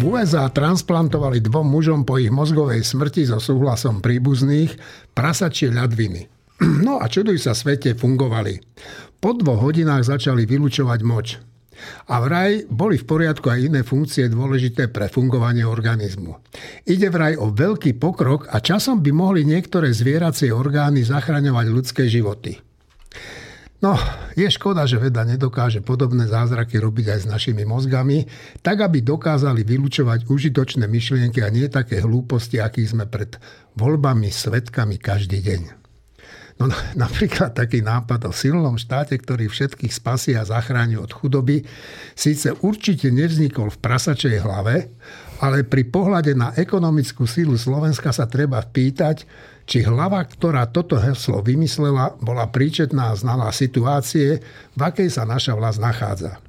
V USA transplantovali dvom mužom po ich mozgovej smrti so súhlasom príbuzných prasačie ľadviny. No a čuduj sa svete fungovali. Po dvoch hodinách začali vylúčovať moč. A vraj boli v poriadku aj iné funkcie dôležité pre fungovanie organizmu. Ide vraj o veľký pokrok a časom by mohli niektoré zvieracie orgány zachraňovať ľudské životy. No, je škoda, že veda nedokáže podobné zázraky robiť aj s našimi mozgami, tak aby dokázali vylúčovať užitočné myšlienky a nie také hlúposti, akých sme pred voľbami svetkami každý deň. No napríklad taký nápad o silnom štáte, ktorý všetkých spasí a zachráni od chudoby, síce určite nevznikol v prasačej hlave, ale pri pohľade na ekonomickú sílu Slovenska sa treba pýtať, či hlava, ktorá toto heslo vymyslela, bola príčetná a znala situácie, v akej sa naša vlast nachádza.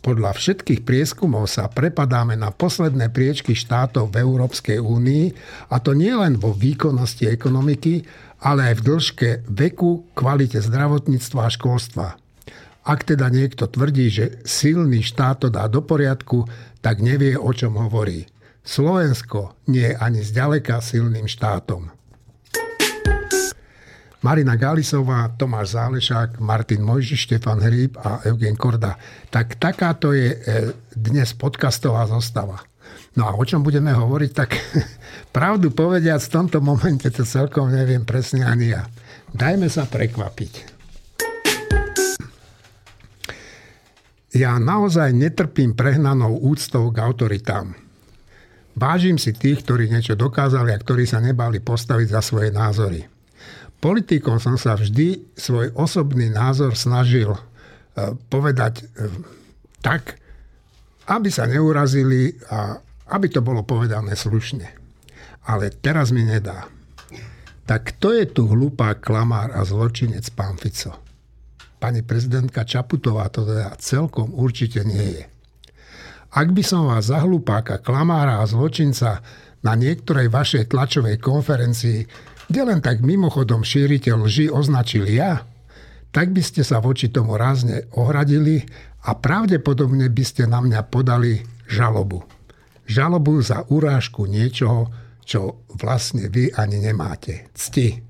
Podľa všetkých prieskumov sa prepadáme na posledné priečky štátov v Európskej únii a to nie len vo výkonnosti ekonomiky, ale aj v dĺžke veku, kvalite zdravotníctva a školstva. Ak teda niekto tvrdí, že silný štát to dá do poriadku, tak nevie, o čom hovorí. Slovensko nie je ani zďaleka silným štátom. Marina Galisová, Tomáš Zálešák, Martin Mojži, Štefan Hríb a Eugen Korda. Tak takáto je e, dnes podcastová zostava. No a o čom budeme hovoriť, tak pravdu povediať v tomto momente to celkom neviem presne ani ja. Dajme sa prekvapiť. Ja naozaj netrpím prehnanou úctou k autoritám. Vážim si tých, ktorí niečo dokázali a ktorí sa nebali postaviť za svoje názory. Politikom som sa vždy svoj osobný názor snažil e, povedať e, tak, aby sa neurazili a aby to bolo povedané slušne. Ale teraz mi nedá. Tak kto je tu hlupá klamár a zločinec pán Fico? Pani prezidentka Čaputová to teda celkom určite nie je. Ak by som vás za hlupáka, klamára a zločinca na niektorej vašej tlačovej konferencii kde len tak mimochodom šíriteľ lži označil ja, tak by ste sa voči tomu rázne ohradili a pravdepodobne by ste na mňa podali žalobu. Žalobu za urážku niečoho, čo vlastne vy ani nemáte. Cti.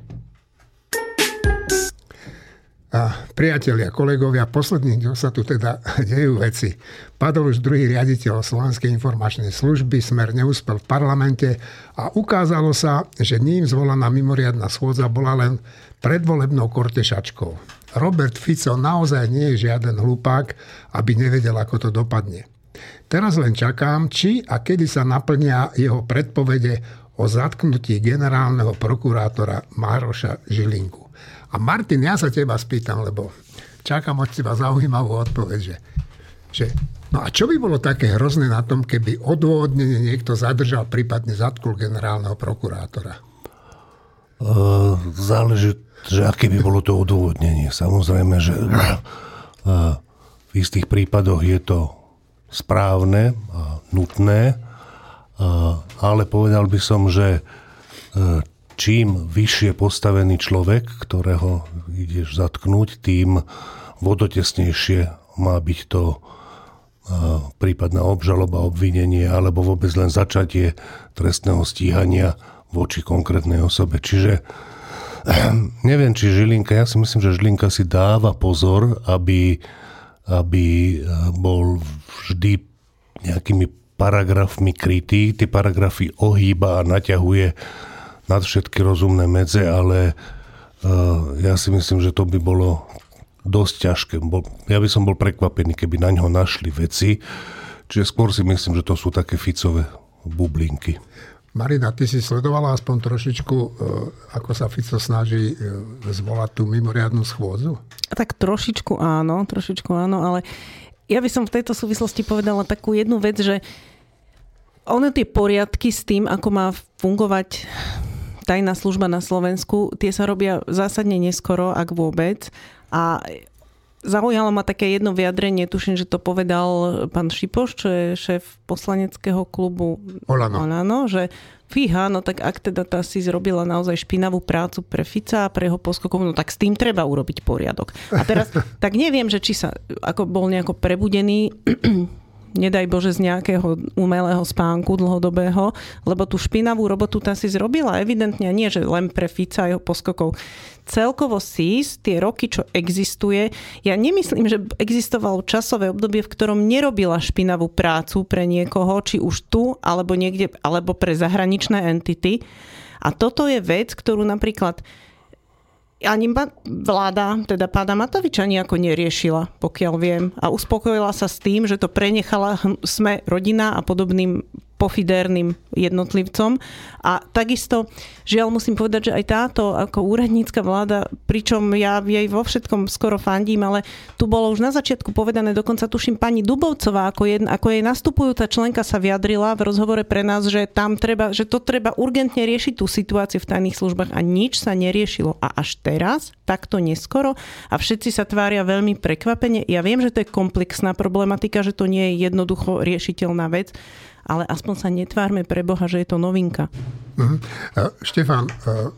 A priatelia, kolegovia, posledných dňoch sa tu teda dejú veci. Padol už druhý riaditeľ Slovenskej informačnej služby, Smer neúspel v parlamente a ukázalo sa, že ním zvolaná mimoriadná schôdza bola len predvolebnou kortešačkou. Robert Fico naozaj nie je žiaden hlupák, aby nevedel, ako to dopadne. Teraz len čakám, či a kedy sa naplnia jeho predpovede o zatknutí generálneho prokurátora Mároša Žilinku. A Martin, ja sa teba spýtam, lebo čakám od teba zaujímavú odpoveď, že, že no a čo by bolo také hrozné na tom, keby odôvodnenie niekto zadržal, prípadne zatkul generálneho prokurátora? Uh, záleží, že aké by bolo to odôvodnenie. Samozrejme, že uh, v istých prípadoch je to správne a nutné, uh, ale povedal by som, že čím vyššie postavený človek, ktorého ideš zatknúť, tým vodotesnejšie má byť to prípadná obžaloba, obvinenie alebo vôbec len začatie trestného stíhania voči konkrétnej osobe. Čiže neviem, či Žilinka, ja si myslím, že Žilinka si dáva pozor, aby, aby bol vždy nejakými paragrafmi krytý, tie paragrafy ohýba a naťahuje nad všetky rozumné medze, ale uh, ja si myslím, že to by bolo dosť ťažké. Ja by som bol prekvapený, keby na ňo našli veci. Čiže skôr si myslím, že to sú také Ficové bublinky. Marina, ty si sledovala aspoň trošičku, e, ako sa Fico snaží e, zvolať tú mimoriadnú schôdzu? Tak trošičku áno, trošičku áno, ale ja by som v tejto súvislosti povedala takú jednu vec, že ono tie poriadky s tým, ako má fungovať tajná služba na Slovensku, tie sa robia zásadne neskoro, ak vôbec. A zaujalo ma také jedno vyjadrenie, tuším, že to povedal pán Šipoš, čo je šéf poslaneckého klubu Olano, Olano že fíha, no tak ak teda tá si zrobila naozaj špinavú prácu pre Fica a pre jeho poskokov, no tak s tým treba urobiť poriadok. A teraz, tak neviem, že či sa ako bol nejako prebudený nedaj Bože z nejakého umelého spánku dlhodobého, lebo tú špinavú robotu tá si zrobila evidentne, nie že len pre Fica a jeho poskokov. Celkovo SIS, tie roky, čo existuje, ja nemyslím, že existovalo časové obdobie, v ktorom nerobila špinavú prácu pre niekoho, či už tu, alebo niekde, alebo pre zahraničné entity. A toto je vec, ktorú napríklad ani vláda, teda pána Matoviča nejako neriešila, pokiaľ viem. A uspokojila sa s tým, že to prenechala sme rodina a podobným pofidérnym jednotlivcom. A takisto, žiaľ musím povedať, že aj táto ako úradnícka vláda, pričom ja jej vo všetkom skoro fandím, ale tu bolo už na začiatku povedané, dokonca tuším pani Dubovcová, ako, jedna, ako jej nastupujúca členka sa vyjadrila v rozhovore pre nás, že tam treba, že to treba urgentne riešiť tú situáciu v tajných službách a nič sa neriešilo. A až teraz, takto neskoro a všetci sa tvária veľmi prekvapene. Ja viem, že to je komplexná problematika, že to nie je jednoducho riešiteľná vec, ale aspoň sa netvárme pre Boha, že je to novinka. Uh-huh. Uh, Štefan, uh,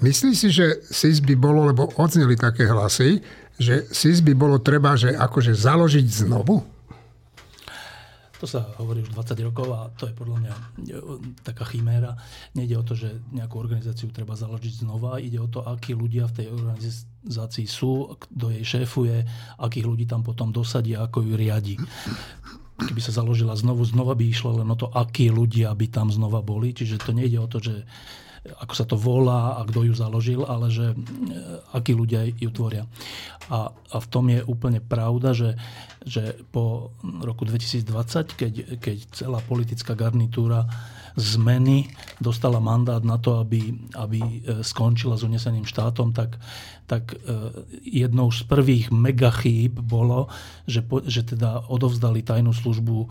myslíš si, že SIS by bolo, lebo odzneli také hlasy, že SIS by bolo treba, že akože založiť znovu? To sa hovorí už 20 rokov a to je podľa mňa e, taká chiméra. Nejde o to, že nejakú organizáciu treba založiť znova, ide o to, akí ľudia v tej organizácii sú, kto jej šéfuje, akých ľudí tam potom dosadí a ako ju riadi keby sa založila znovu, znova by išlo len o to, akí ľudia by tam znova boli. Čiže to nejde o to, že ako sa to volá a kto ju založil, ale že e, akí ľudia ju tvoria. A, a v tom je úplne pravda, že, že po roku 2020, keď, keď celá politická garnitúra zmeny dostala mandát na to, aby, aby e, skončila s uneseným štátom, tak, tak e, jednou z prvých megachýb bolo, že, po, že teda odovzdali tajnú službu e,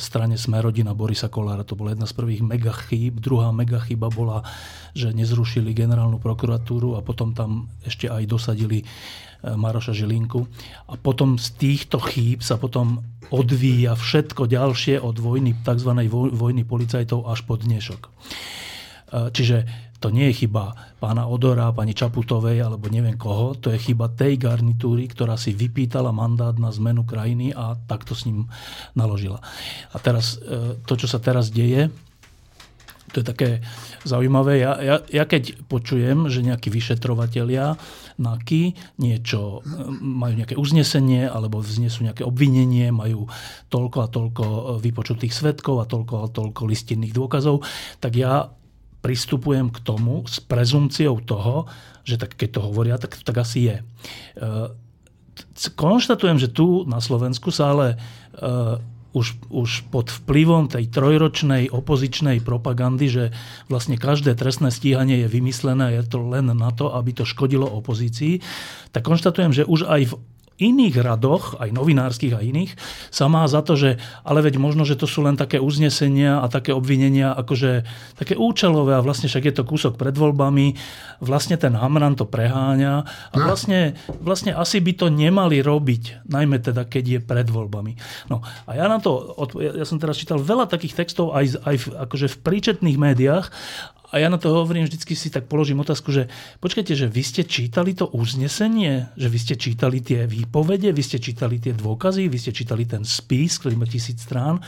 strane Smerodina Borisa Kolára. To bola jedna z prvých megachýb. Druhá megachyba bola, že nezrušili generálnu prokuratúru a potom tam ešte aj dosadili Maroša Žilinku. A potom z týchto chýb sa potom odvíja všetko ďalšie od vojny, tzv. vojny policajtov až po dnešok. E, čiže to nie je chyba pána Odora, pani Čaputovej alebo neviem koho, to je chyba tej garnitúry, ktorá si vypýtala mandát na zmenu krajiny a takto s ním naložila. A teraz e, to, čo sa teraz deje, to je také zaujímavé. Ja, ja, ja keď počujem, že nejakí vyšetrovatelia NAKY niečo, e, majú nejaké uznesenie alebo vznesú nejaké obvinenie, majú toľko a toľko vypočutých svetkov a toľko a toľko listinných dôkazov, tak ja pristupujem k tomu s prezumciou toho, že tak keď to hovoria, tak, tak asi je. E, konštatujem, že tu na Slovensku sa ale e, už, už pod vplyvom tej trojročnej opozičnej propagandy, že vlastne každé trestné stíhanie je vymyslené, je to len na to, aby to škodilo opozícii, tak konštatujem, že už aj v iných radoch, aj novinárskych a iných, sa má za to, že ale veď možno, že to sú len také uznesenia a také obvinenia, akože také účelové a vlastne však je to kúsok pred voľbami, vlastne ten Hamran to preháňa a no. vlastne, vlastne asi by to nemali robiť, najmä teda, keď je pred voľbami. No a ja na to, ja som teraz čítal veľa takých textov aj, aj v, akože v príčetných médiách a ja na to hovorím, vždycky si tak položím otázku, že počkajte, že vy ste čítali to uznesenie, že vy ste čítali tie výpovede, vy ste čítali tie dôkazy, vy ste čítali ten spis, ktorý má tisíc strán.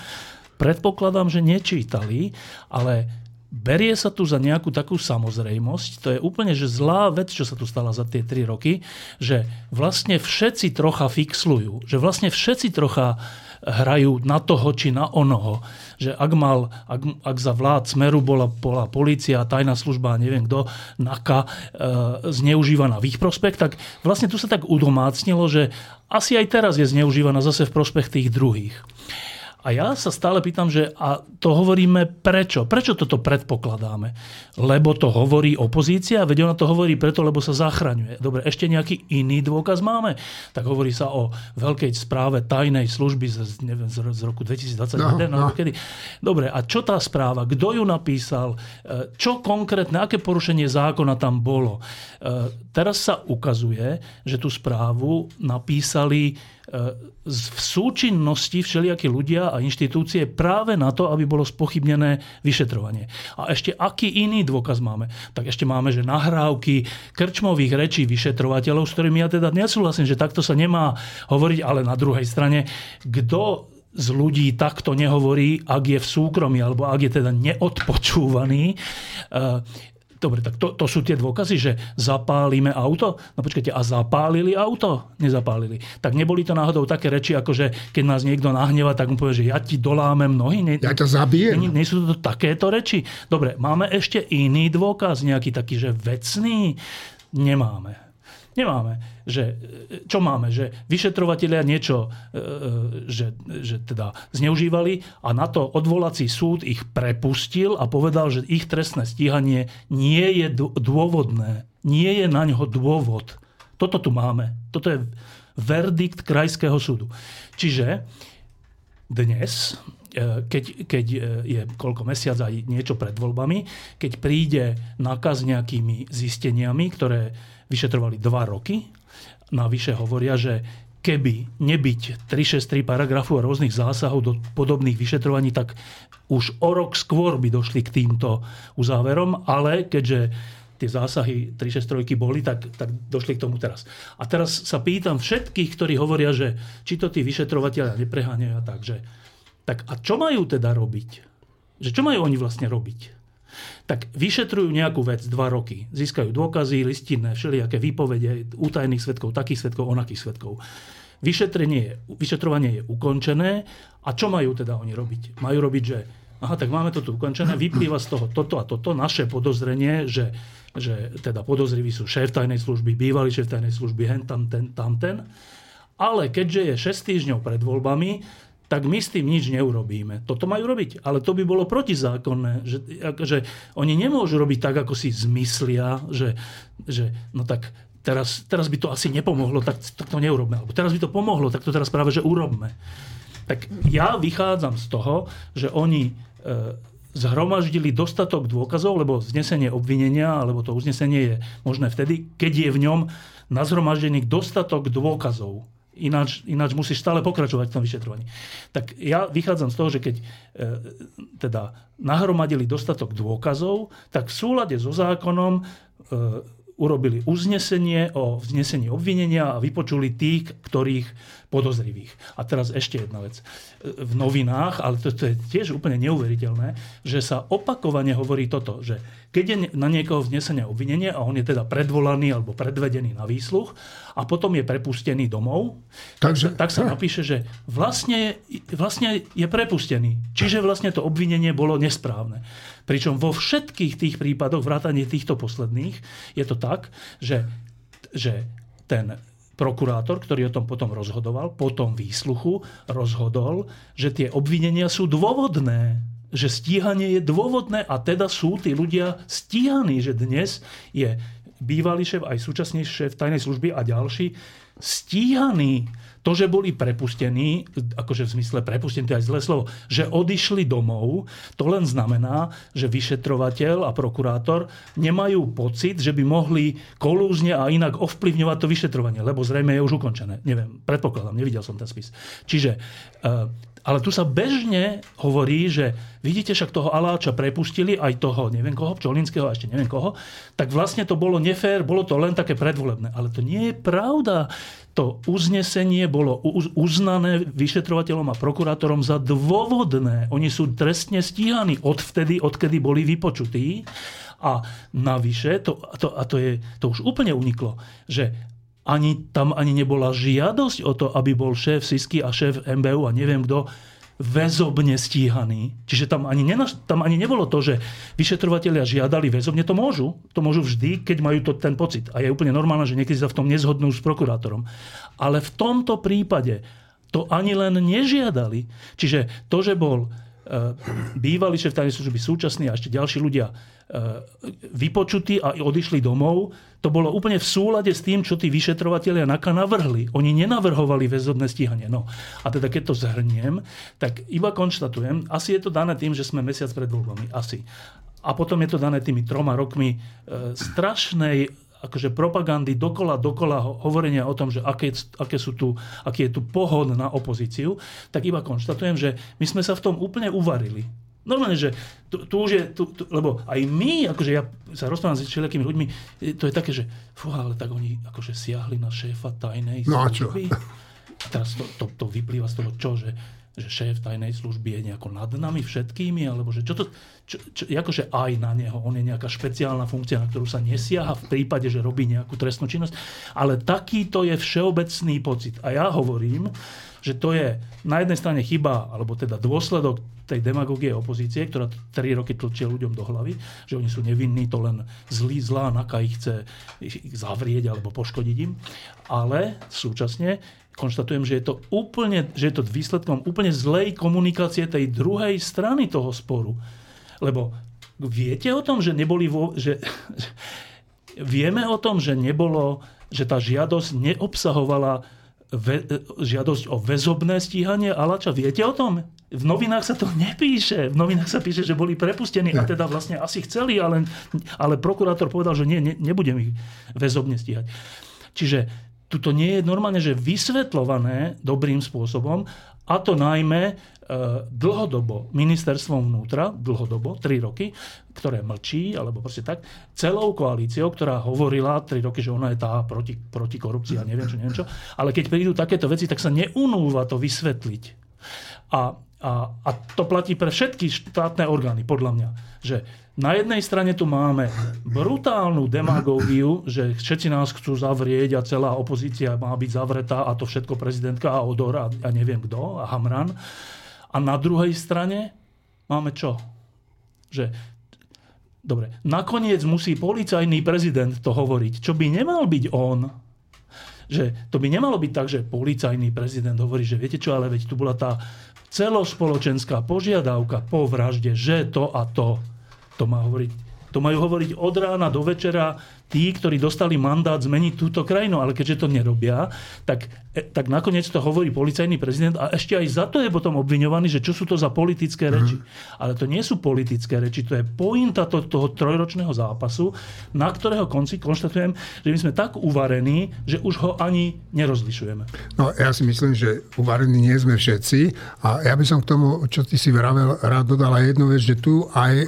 Predpokladám, že nečítali, ale berie sa tu za nejakú takú samozrejmosť. To je úplne že zlá vec, čo sa tu stala za tie tri roky, že vlastne všetci trocha fixlujú, že vlastne všetci trocha hrajú na toho či na onoho. Že ak, mal, ak, ak za vlád Smeru bola, bola policia, tajná služba, neviem kto, NAKA e, zneužívaná v ich prospech, tak vlastne tu sa tak udomácnilo, že asi aj teraz je zneužívaná zase v prospech tých druhých. A ja sa stále pýtam, že a to hovoríme prečo? Prečo toto predpokladáme? Lebo to hovorí opozícia? Veď ona to hovorí preto, lebo sa zachraňuje. Dobre, ešte nejaký iný dôkaz máme? Tak hovorí sa o veľkej správe tajnej služby z, neviem, z roku 2021. No, no. Kedy. Dobre, a čo tá správa? Kto ju napísal? E, čo konkrétne, aké porušenie zákona tam bolo? E, teraz sa ukazuje, že tú správu napísali v súčinnosti všelijakí ľudia a inštitúcie práve na to, aby bolo spochybnené vyšetrovanie. A ešte aký iný dôkaz máme? Tak ešte máme, že nahrávky krčmových rečí vyšetrovateľov, s ktorými ja teda nesúhlasím, že takto sa nemá hovoriť, ale na druhej strane, kto z ľudí takto nehovorí, ak je v súkromí, alebo ak je teda neodpočúvaný. Dobre, tak to, to sú tie dôkazy, že zapálime auto? No počkajte, a zapálili auto? Nezapálili. Tak neboli to náhodou také reči, ako že keď nás niekto nahneva, tak mu povie, že ja ti dolámem nohy? Ne, ja ťa zabijem. Nie, nie sú to takéto reči? Dobre, máme ešte iný dôkaz, nejaký taký, že vecný? Nemáme. Nemáme. Že, čo máme? Že vyšetrovateľia niečo e, e, že, že teda zneužívali a na to odvolací súd ich prepustil a povedal, že ich trestné stíhanie nie je dôvodné. Nie je na ňo dôvod. Toto tu máme. Toto je verdikt krajského súdu. Čiže dnes, e, keď, keď je koľko mesiac aj niečo pred voľbami, keď príde nákaz nejakými zisteniami, ktoré vyšetrovali dva roky. Navyše hovoria, že keby nebyť 363 paragrafu a rôznych zásahov do podobných vyšetrovaní, tak už o rok skôr by došli k týmto uzáverom, ale keďže tie zásahy 363 boli, tak, tak došli k tomu teraz. A teraz sa pýtam všetkých, ktorí hovoria, že či to tí vyšetrovateľia nepreháňajú a tak, že, tak a čo majú teda robiť? Že čo majú oni vlastne robiť? Tak vyšetrujú nejakú vec dva roky. Získajú dôkazy, listinné, všelijaké výpovede útajných svetkov, takých svetkov, onakých svetkov. Vyšetrenie, vyšetrovanie je ukončené a čo majú teda oni robiť? Majú robiť, že aha, tak máme to tu ukončené, vyplýva z toho toto a toto, naše podozrenie, že, že teda podozriví sú šéf tajnej služby, bývalý šéf tajnej služby, hen tam ten, tam ten. Ale keďže je 6 týždňov pred voľbami, tak my s tým nič neurobíme. Toto majú robiť, ale to by bolo protizákonné, že, že oni nemôžu robiť tak, ako si zmyslia, že, že no tak teraz, teraz by to asi nepomohlo, tak, tak to neurobme. Alebo teraz by to pomohlo, tak to teraz práve, že urobme. Tak ja vychádzam z toho, že oni e, zhromaždili dostatok dôkazov, lebo znesenie obvinenia, alebo to uznesenie je možné vtedy, keď je v ňom nazhromaždených dostatok dôkazov Ináč, ináč musíš stále pokračovať v tom vyšetrovaní. Tak ja vychádzam z toho, že keď e, teda nahromadili dostatok dôkazov, tak v súlade so zákonom e, urobili uznesenie o vznesení obvinenia a vypočuli tých, ktorých podozrivých. A teraz ešte jedna vec. V novinách, ale to, to je tiež úplne neuveriteľné, že sa opakovane hovorí toto, že keď je na niekoho vznesené obvinenie a on je teda predvolaný alebo predvedený na výsluch a potom je prepustený domov, Takže, tak, tak sa napíše, že vlastne, vlastne je prepustený. Čiže vlastne to obvinenie bolo nesprávne. Pričom vo všetkých tých prípadoch, vrátane týchto posledných, je to tak, že, že ten prokurátor, ktorý o tom potom rozhodoval, po tom výsluchu rozhodol, že tie obvinenia sú dôvodné že stíhanie je dôvodné a teda sú tí ľudia stíhaní, že dnes je bývalý šéf, aj súčasný šéf tajnej služby a ďalší stíhaní. To, že boli prepustení, akože v zmysle prepustení, to je aj zlé slovo, že odišli domov, to len znamená, že vyšetrovateľ a prokurátor nemajú pocit, že by mohli kolúzne a inak ovplyvňovať to vyšetrovanie, lebo zrejme je už ukončené. Neviem, predpokladám, nevidel som ten spis. Čiže uh, ale tu sa bežne hovorí, že vidíte, však toho Aláča prepustili, aj toho, neviem koho, Pčolinského ešte neviem koho, tak vlastne to bolo nefér, bolo to len také predvolebné. Ale to nie je pravda. To uznesenie bolo uznané vyšetrovateľom a prokurátorom za dôvodné. Oni sú trestne stíhaní odvtedy, odkedy boli vypočutí. A navyše, to, to, a to, je, to už úplne uniklo, že ani tam ani nebola žiadosť o to, aby bol šéf Sisky a šéf MBU a neviem kto väzobne stíhaný. Čiže tam ani, nenaš, tam ani nebolo to, že vyšetrovateľia žiadali väzobne. To môžu. To môžu vždy, keď majú to, ten pocit. A je úplne normálne, že niekedy sa v tom nezhodnú s prokurátorom. Ale v tomto prípade to ani len nežiadali. Čiže to, že bol e, bývalý šéf tajnej služby, súčasný a ešte ďalší ľudia E, vypočutí a odišli domov, to bolo úplne v súlade s tým, čo tí vyšetrovateľia NAKA navrhli. Oni nenavrhovali väzobné stíhanie. No. A teda keď to zhrniem, tak iba konštatujem, asi je to dané tým, že sme mesiac pred voľbami. Asi. A potom je to dané tými troma rokmi e, strašnej akože propagandy dokola, dokola hovorenia o tom, že aké, aké sú tu, aký je tu pohod na opozíciu, tak iba konštatujem, že my sme sa v tom úplne uvarili. Normálne, že tu, tu už je, tu, tu, lebo aj my, akože ja sa rozprávam s všelijakými ľuďmi, to je také, že fú, ale tak oni akože siahli na šéfa tajnej No a čo? A teraz to, to, to vyplýva z toho čo, že že šéf tajnej služby je nejako nad nami všetkými, alebo že čo to, čo, čo, akože aj na neho, on je nejaká špeciálna funkcia, na ktorú sa nesiaha v prípade, že robí nejakú trestnú činnosť, ale takýto je všeobecný pocit. A ja hovorím, že to je na jednej strane chyba, alebo teda dôsledok tej demagógie opozície, ktorá 3 roky tlčie ľuďom do hlavy, že oni sú nevinní, to len zlý zlá naka ich chce ich zavrieť alebo poškodiť im. Ale súčasne konštatujem, že je to úplne, že je to výsledkom úplne zlej komunikácie tej druhej strany toho sporu. Lebo viete o tom, že neboli vo, že, vieme o tom, že nebolo, že tá žiadosť neobsahovala ve, žiadosť o väzobné stíhanie Alača. Viete o tom? V novinách sa to nepíše. V novinách sa píše, že boli prepustení a teda vlastne asi chceli, ale, ale prokurátor povedal, že nie, ne, nebudem ich väzobne stíhať. Čiže tuto nie je normálne, že vysvetľované dobrým spôsobom, a to najmä e, dlhodobo ministerstvom vnútra, dlhodobo, 3 roky, ktoré mlčí, alebo proste tak, celou koalíciou, ktorá hovorila 3 roky, že ona je tá proti, proti korupcii a neviem čo, neviem čo, ale keď prídu takéto veci, tak sa neunúva to vysvetliť. A, a, a to platí pre všetky štátne orgány, podľa mňa, že na jednej strane tu máme brutálnu demagógiu, že všetci nás chcú zavrieť a celá opozícia má byť zavretá a to všetko prezidentka a Odor a, a neviem kto a Hamran. A na druhej strane máme čo? Že Dobre, nakoniec musí policajný prezident to hovoriť, čo by nemal byť on. Že to by nemalo byť tak, že policajný prezident hovorí, že viete čo, ale veď tu bola tá celospoločenská požiadavka po vražde, že to a to. To má hovoriť to majú hovoriť od rána do večera tí, ktorí dostali mandát zmeniť túto krajinu, ale keďže to nerobia, tak, e, tak nakoniec to hovorí policajný prezident a ešte aj za to je potom obviňovaný, že čo sú to za politické mhm. reči. Mm. Ale to nie sú politické reči, to je pointa to, toho trojročného zápasu, na ktorého konci konštatujem, že my sme tak uvarení, že už ho ani nerozlišujeme. No ja si myslím, že uvarení nie sme všetci a ja by som k tomu, čo ty si vravel, rád dodala jednu vec, že tu aj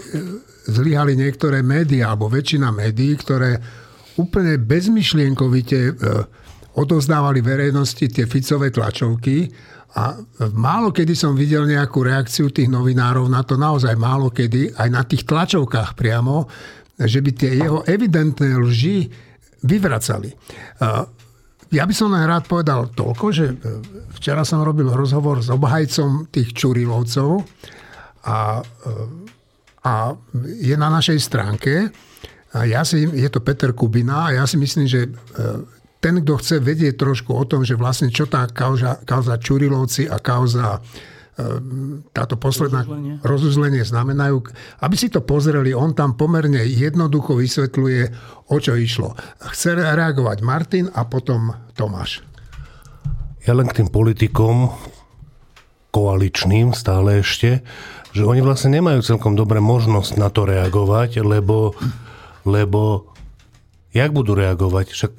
zlyhali niektoré médiá, alebo väčšina médií, ktoré úplne bezmyšlienkovite e, odozdávali verejnosti tie Ficové tlačovky a málo kedy som videl nejakú reakciu tých novinárov na to, naozaj málo kedy, aj na tých tlačovkách priamo, že by tie jeho evidentné lži vyvracali. E, ja by som len rád povedal toľko, že e, včera som robil rozhovor s obhajcom tých Čurilovcov a a je na našej stránke. A ja si, je to Peter Kubina a ja si myslím, že e, ten, kto chce vedieť trošku o tom, že vlastne čo tá kauza, kauza Čurilovci a kauza e, táto posledná rozuzlenie. rozuzlenie znamenajú, aby si to pozreli, on tam pomerne jednoducho vysvetľuje, o čo išlo. Chce reagovať Martin a potom Tomáš. Ja len k tým politikom, koaličným stále ešte, že oni vlastne nemajú celkom dobré možnosť na to reagovať, lebo, lebo jak budú reagovať? Však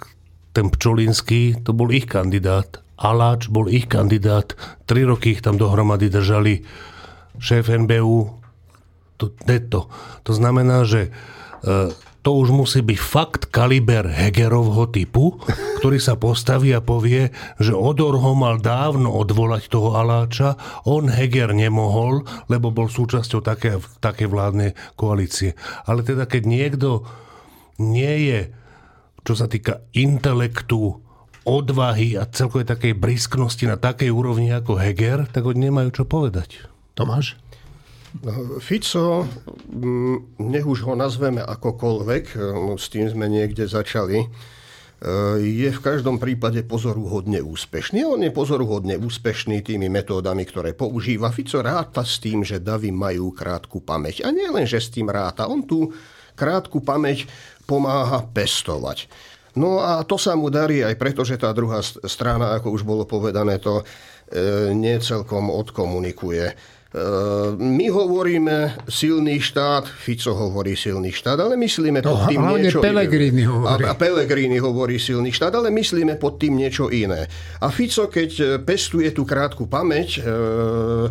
ten Pčolinský, to bol ich kandidát. Aláč bol ich kandidát. Tri roky ich tam dohromady držali šéf NBU. To, to. to znamená, že e, to už musí byť fakt kaliber Hegerovho typu, ktorý sa postaví a povie, že Odor ho mal dávno odvolať toho Aláča, on Heger nemohol, lebo bol súčasťou také, také vládnej koalície. Ale teda keď niekto nie je, čo sa týka intelektu, odvahy a celkovej takej brisknosti na takej úrovni ako Heger, tak oni nemajú čo povedať. Tomáš? Fico, mm, nech už ho nazveme akokoľvek, no s tým sme niekde začali, e, je v každom prípade pozoruhodne úspešný. On je pozoruhodne úspešný tými metódami, ktoré používa. Fico ráta s tým, že davy majú krátku pamäť. A nie len, že s tým ráta. On tú krátku pamäť pomáha pestovať. No a to sa mu darí aj preto, že tá druhá strana, ako už bolo povedané, to e, necelkom odkomunikuje. My hovoríme silný štát, Fico hovorí silný štát, ale myslíme To pod tým niečo Pellegrini iné. hovorí. A, a Pellegrini hovorí silný štát, ale myslíme pod tým niečo iné. A Fico, keď pestuje tú krátku pamäť e,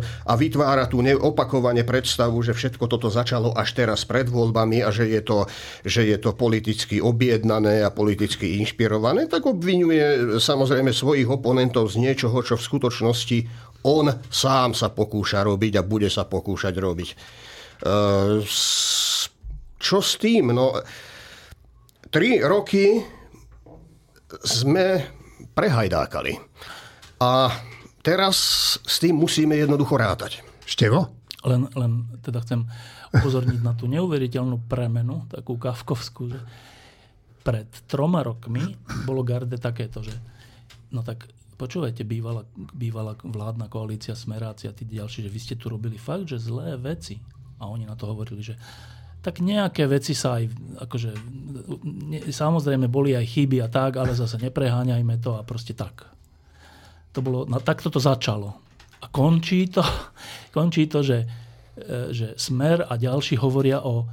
a vytvára tú opakovane predstavu, že všetko toto začalo až teraz pred voľbami a že je to, že je to politicky objednané a politicky inšpirované, tak obvinuje samozrejme svojich oponentov z niečoho, čo v skutočnosti on sám sa pokúša robiť a bude sa pokúšať robiť. E, čo s tým? No, tri roky sme prehajdákali. A teraz s tým musíme jednoducho rátať. Števo? Len, len teda chcem upozorniť na tú neuveriteľnú premenu, takú kavkovskú, že pred troma rokmi bolo garde takéto, že no tak počúvajte, bývala, bývala vládna koalícia Smerácia tí ďalší, že vy ste tu robili fakt, že zlé veci. A oni na to hovorili, že tak nejaké veci sa aj, akože, ne, samozrejme boli aj chyby a tak, ale zase nepreháňajme to a proste tak. To bolo, no, takto to začalo. A končí to, končí to že, e, že Smer a ďalší hovoria o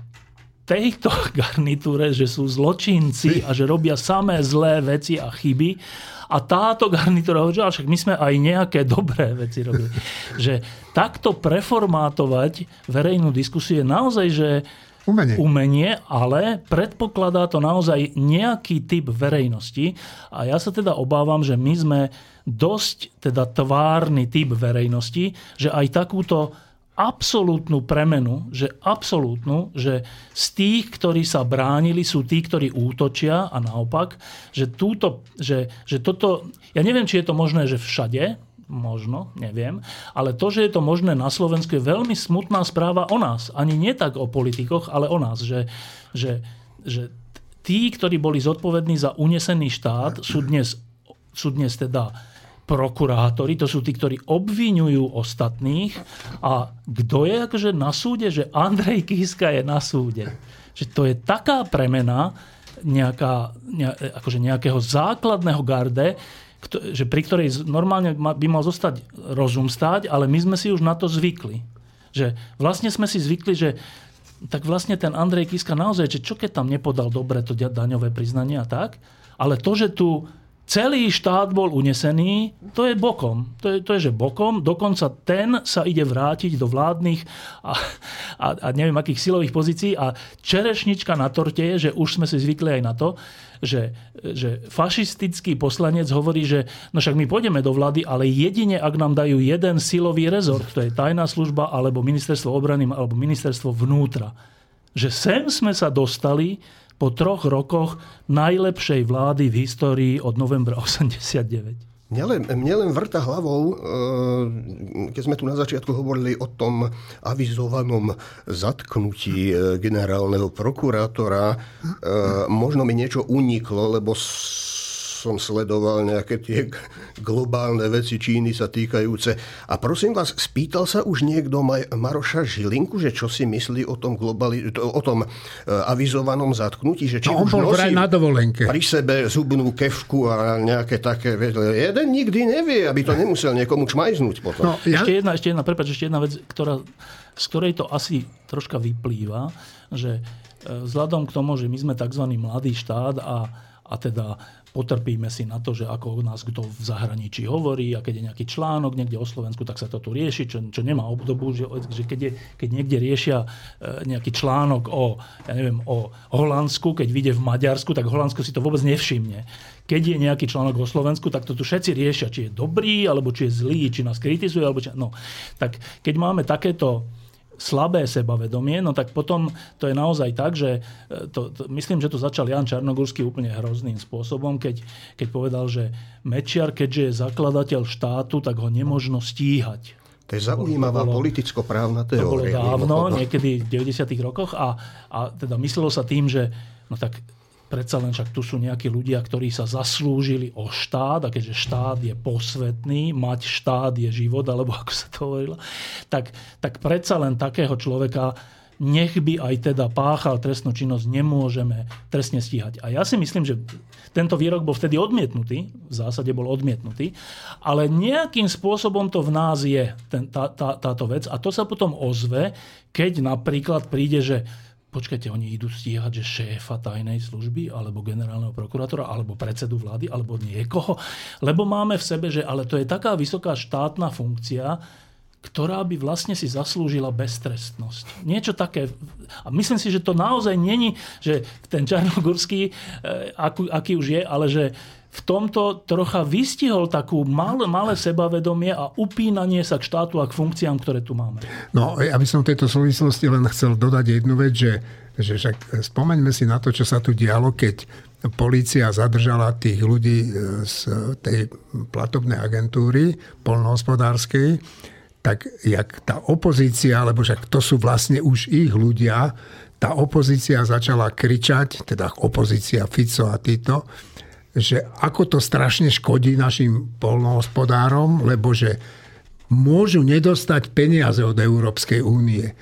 tejto garnitúre, že sú zločinci a že robia samé zlé veci a chyby. A táto garnitúra hovorí, že však my sme aj nejaké dobré veci robili. Že takto preformátovať verejnú diskusiu je naozaj, že Umenie. umenie, ale predpokladá to naozaj nejaký typ verejnosti. A ja sa teda obávam, že my sme dosť teda tvárny typ verejnosti, že aj takúto absolútnu premenu, že absolútnu, že z tých, ktorí sa bránili, sú tí, ktorí útočia a naopak, že, túto, že, že toto, ja neviem, či je to možné, že všade, možno, neviem, ale to, že je to možné na Slovensku, je veľmi smutná správa o nás. Ani nie tak o politikoch, ale o nás, že, že, že tí, ktorí boli zodpovední za unesený štát, sú dnes, sú dnes teda prokurátori, to sú tí, ktorí obvinujú ostatných. A kto je akože na súde? Že Andrej Kiska je na súde. Že to je taká premena nejaká, ne, akože nejakého základného garde, že pri ktorej normálne by mal zostať rozum stáť, ale my sme si už na to zvykli. Že vlastne sme si zvykli, že tak vlastne ten Andrej Kiska naozaj, že čo keď tam nepodal dobre to daňové priznanie a tak, ale to, že tu celý štát bol unesený, to je bokom. To je, to je že bokom, dokonca ten sa ide vrátiť do vládnych a, a, a neviem akých silových pozícií a čerešnička na torte je, že už sme si zvykli aj na to, že, že fašistický poslanec hovorí, že no však my pôjdeme do vlády, ale jedine ak nám dajú jeden silový rezort, to je tajná služba alebo ministerstvo obrany alebo ministerstvo vnútra. Že sem sme sa dostali po troch rokoch najlepšej vlády v histórii od novembra 89. Mne len, mne len vrta hlavou, keď sme tu na začiatku hovorili o tom avizovanom zatknutí generálneho prokurátora, možno mi niečo uniklo, lebo som sledoval nejaké tie globálne veci Číny sa týkajúce. A prosím vás, spýtal sa už niekto Maroša Žilinku, že čo si myslí o tom, globali, o tom avizovanom zatknutí? Že či no, on už bol nosí na dovolenke. pri sebe zubnú kevku a nejaké také. Jeden nikdy nevie, aby to nemusel niekomu čmajznúť potom. No, ja... Ešte jedna, ešte jedna, prepáč, ešte jedna vec, ktorá, z ktorej to asi troška vyplýva, že vzhľadom k tomu, že my sme tzv. mladý štát a, a teda potrpíme si na to, že ako nás kto v zahraničí hovorí a keď je nejaký článok niekde o Slovensku, tak sa to tu rieši, čo, čo nemá obdobu, že, že keď, je, keď niekde riešia nejaký článok o, ja neviem, o Holandsku, keď vyjde v Maďarsku, tak Holandsko si to vôbec nevšimne. Keď je nejaký článok o Slovensku, tak to tu všetci riešia, či je dobrý, alebo či je zlý, či nás kritizuje, alebo či... No, tak keď máme takéto slabé sebavedomie, no tak potom to je naozaj tak, že to, to, myslím, že to začal Jan Čarnogórsky úplne hrozným spôsobom, keď, keď povedal, že Mečiar, keďže je zakladateľ štátu, tak ho nemožno stíhať. To je zaujímavá politicko-právna teória. To bolo dávno, niekedy v 90. rokoch a, a teda myslelo sa tým, že no tak predsa len však tu sú nejakí ľudia, ktorí sa zaslúžili o štát a keďže štát je posvetný, mať štát je život, alebo ako sa to hovorilo, tak, tak predsa len takého človeka nech by aj teda páchal trestnú činnosť, nemôžeme trestne stíhať. A ja si myslím, že tento výrok bol vtedy odmietnutý, v zásade bol odmietnutý, ale nejakým spôsobom to v nás je, ten, tá, tá, táto vec. A to sa potom ozve, keď napríklad príde, že počkajte, oni idú stíhať, že šéfa tajnej služby, alebo generálneho prokurátora, alebo predsedu vlády, alebo niekoho. Lebo máme v sebe, že ale to je taká vysoká štátna funkcia, ktorá by vlastne si zaslúžila beztrestnosť. Niečo také. A myslím si, že to naozaj není, že ten Čarnogurský, e, aký, aký už je, ale že v tomto trocha vystihol takú malé, malé sebavedomie a upínanie sa k štátu a k funkciám, ktoré tu máme. No, ja by som v tejto súvislosti len chcel dodať jednu vec, že, že však spomeňme si na to, čo sa tu dialo, keď policia zadržala tých ľudí e, z tej platobnej agentúry polnohospodárskej, tak jak tá opozícia, lebo však to sú vlastne už ich ľudia, tá opozícia začala kričať, teda opozícia Fico a títo, že ako to strašne škodí našim polnohospodárom, lebo že môžu nedostať peniaze od Európskej únie.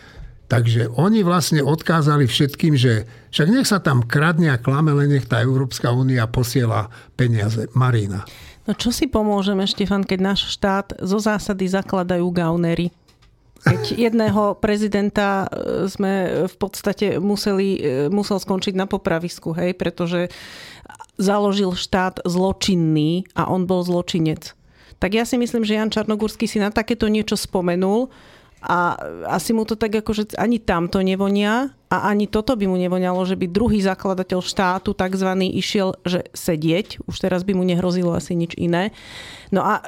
Takže oni vlastne odkázali všetkým, že však nech sa tam kradne a klame, len nech tá Európska únia posiela peniaze. Marina. No čo si pomôžeme, Štefan, keď náš štát zo zásady zakladajú gaunery? Keď jedného prezidenta e, sme v podstate museli, e, musel skončiť na popravisku, hej, pretože založil štát zločinný a on bol zločinec. Tak ja si myslím, že Jan Čarnogurský si na takéto niečo spomenul a asi mu to tak ako, že ani tamto nevonia a ani toto by mu nevonialo, že by druhý zakladateľ štátu takzvaný išiel, že sedieť. Už teraz by mu nehrozilo asi nič iné. No a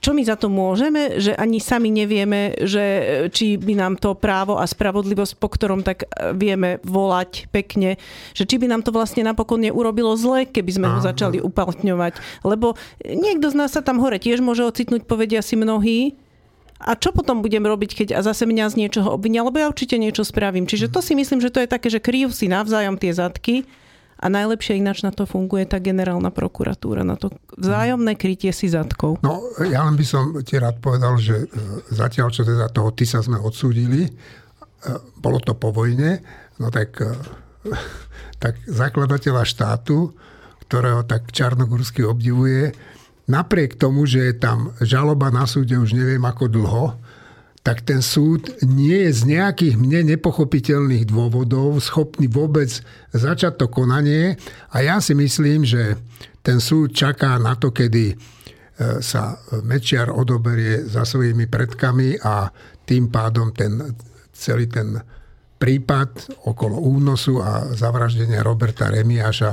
čo my za to môžeme, že ani sami nevieme, že či by nám to právo a spravodlivosť, po ktorom tak vieme volať pekne, že či by nám to vlastne napokon neurobilo zle, keby sme ho začali uplatňovať. Lebo niekto z nás sa tam hore tiež môže ocitnúť, povedia si mnohí, a čo potom budem robiť, keď a zase mňa z niečoho obvinia, lebo ja určite niečo spravím. Čiže to si myslím, že to je také, že kryjú si navzájom tie zadky a najlepšie ináč na to funguje tá generálna prokuratúra, na to vzájomné krytie si zadkov. No, ja len by som ti rád povedal, že e, zatiaľ, čo teda toho ty sa sme odsúdili, e, bolo to po vojne, no tak, e, tak zakladateľa štátu, ktorého tak Čarnogursky obdivuje, napriek tomu, že je tam žaloba na súde už neviem ako dlho, tak ten súd nie je z nejakých mne nepochopiteľných dôvodov schopný vôbec začať to konanie. A ja si myslím, že ten súd čaká na to, kedy e, sa Mečiar odoberie za svojimi predkami a tým pádom ten, celý ten prípad okolo únosu a zavraždenia Roberta Remiáša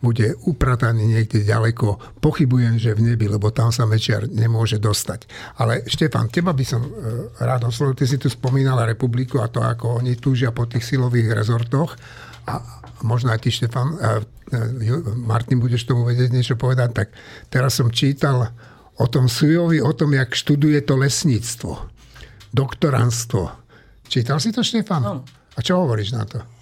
bude uprataný niekde ďaleko. Pochybujem, že v nebi, lebo tam sa Mečiar nemôže dostať. Ale Štefan, teba by som e, rád oslovil. Ty si tu spomínala republiku a to, ako oni túžia po tých silových rezortoch. A možno aj ty, Štefan, a e, Martin, budeš tomu vedieť niečo povedať. Tak teraz som čítal o tom Sujovi, o tom, jak študuje to lesníctvo. Doktoránstvo. Čítal si to, Štefan? No. A čo hovoríš na to?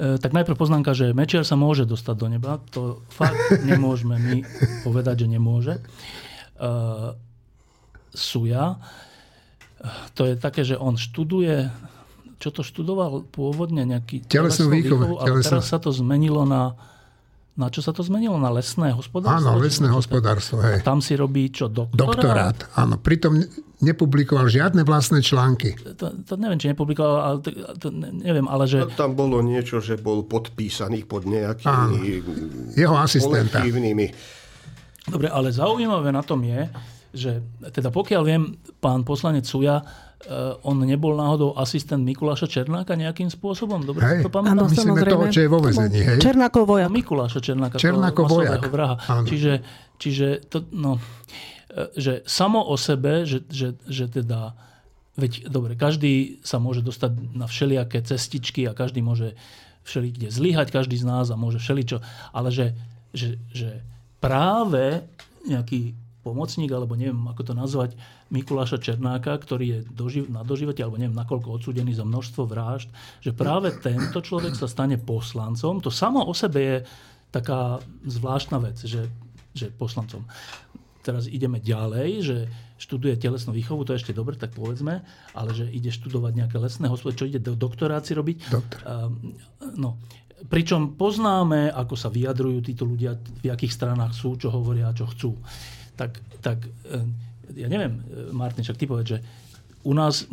E, tak najprv poznámka, že Mečiar sa môže dostať do neba. To fakt nemôžeme my povedať, že nemôže. Uh, Suja, to je také, že on študuje, čo to študoval pôvodne, nejaký telesnú výchovu, ale teraz sa to zmenilo na na čo sa to zmenilo? Na lesné hospodárstvo? Áno, lesné hospodárstvo. Hej. A tam si robí čo, doktorát? Doktorát, áno. Pritom nepublikoval žiadne vlastné články. To, to neviem, či nepublikoval, ale to, to neviem, ale že... Tam bolo niečo, že bol podpísaný pod nejakými... Áno. Jeho asistenta. Dobre, ale zaujímavé na tom je, že teda pokiaľ viem, pán poslanec Suja Uh, on nebol náhodou asistent Mikuláša Černáka nejakým spôsobom? Dobre hej. to pamätám? Áno, Myslíme toho, čo je vo vezení, hej? Černákov vojak. Mikuláša Černáka, Černákov vojak. vraha. Čiže, čiže to, no, e, že samo o sebe, že, že, že teda, veď dobre, každý sa môže dostať na všelijaké cestičky a každý môže všelikde zlyhať, každý z nás a môže všeličo, ale že, že, že práve nejaký pomocník, alebo neviem, ako to nazvať, Mikuláša Černáka, ktorý je doživ, na doživete, alebo neviem, nakoľko odsúdený za množstvo vražd, že práve tento človek sa stane poslancom. To samo o sebe je taká zvláštna vec, že, že poslancom. Teraz ideme ďalej, že študuje telesnú výchovu, to je ešte dobre, tak povedzme, ale že ide študovať nejaké lesné hospodárstvo, čo ide do doktoráci robiť. Doktor. no, pričom poznáme, ako sa vyjadrujú títo ľudia, v akých stranách sú, čo hovoria a čo chcú. Tak, tak ja neviem, Martin, však ty povedz, že u nás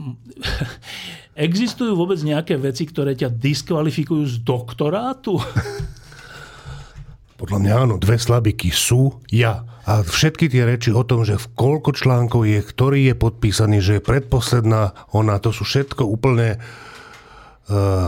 existujú vôbec nejaké veci, ktoré ťa diskvalifikujú z doktorátu? Podľa mňa áno, dve slabiky sú ja. A všetky tie reči o tom, že v koľko článkov je, ktorý je podpísaný, že je predposledná ona, to sú všetko úplne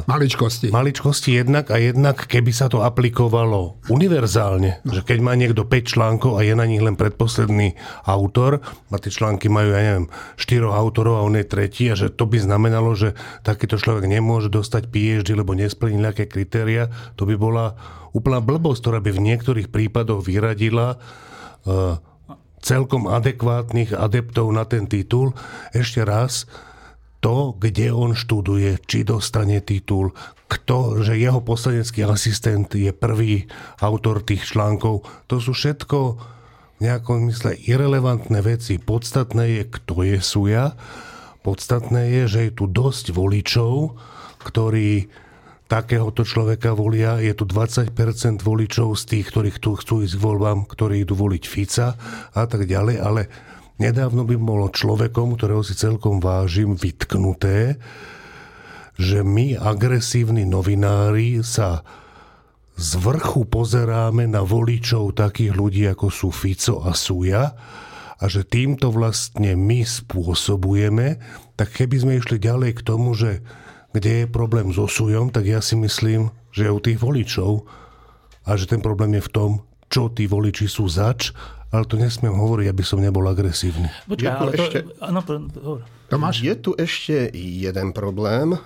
maličkosti. Maličkosti jednak a jednak, keby sa to aplikovalo univerzálne, že keď má niekto 5 článkov a je na nich len predposledný autor, a tie články majú, ja neviem, 4 autorov a on je tretí a že to by znamenalo, že takýto človek nemôže dostať PhD, lebo nesplní nejaké kritéria, to by bola úplná blbosť, ktorá by v niektorých prípadoch vyradila uh, celkom adekvátnych adeptov na ten titul. Ešte raz, to, kde on študuje, či dostane titul, kto, že jeho poslanecký asistent je prvý autor tých článkov. To sú všetko v nejakom mysle irrelevantné veci. Podstatné je, kto je suja. Podstatné je, že je tu dosť voličov, ktorí takéhoto človeka volia. Je tu 20% voličov z tých, ktorí chcú, chcú ísť k voľbám, ktorí idú voliť Fica a tak ďalej, ale Nedávno by bolo človekom, ktorého si celkom vážim, vytknuté, že my, agresívni novinári, sa z vrchu pozeráme na voličov takých ľudí, ako sú Fico a Suja a že týmto vlastne my spôsobujeme, tak keby sme išli ďalej k tomu, že kde je problém so Sujom, tak ja si myslím, že je u tých voličov. A že ten problém je v tom, čo tí voliči sú zač ale to nesmiem hovoriť, aby som nebol agresívny. Počkaj, ale to... Ešte... Ano, Tomáš? Je tu ešte jeden problém e,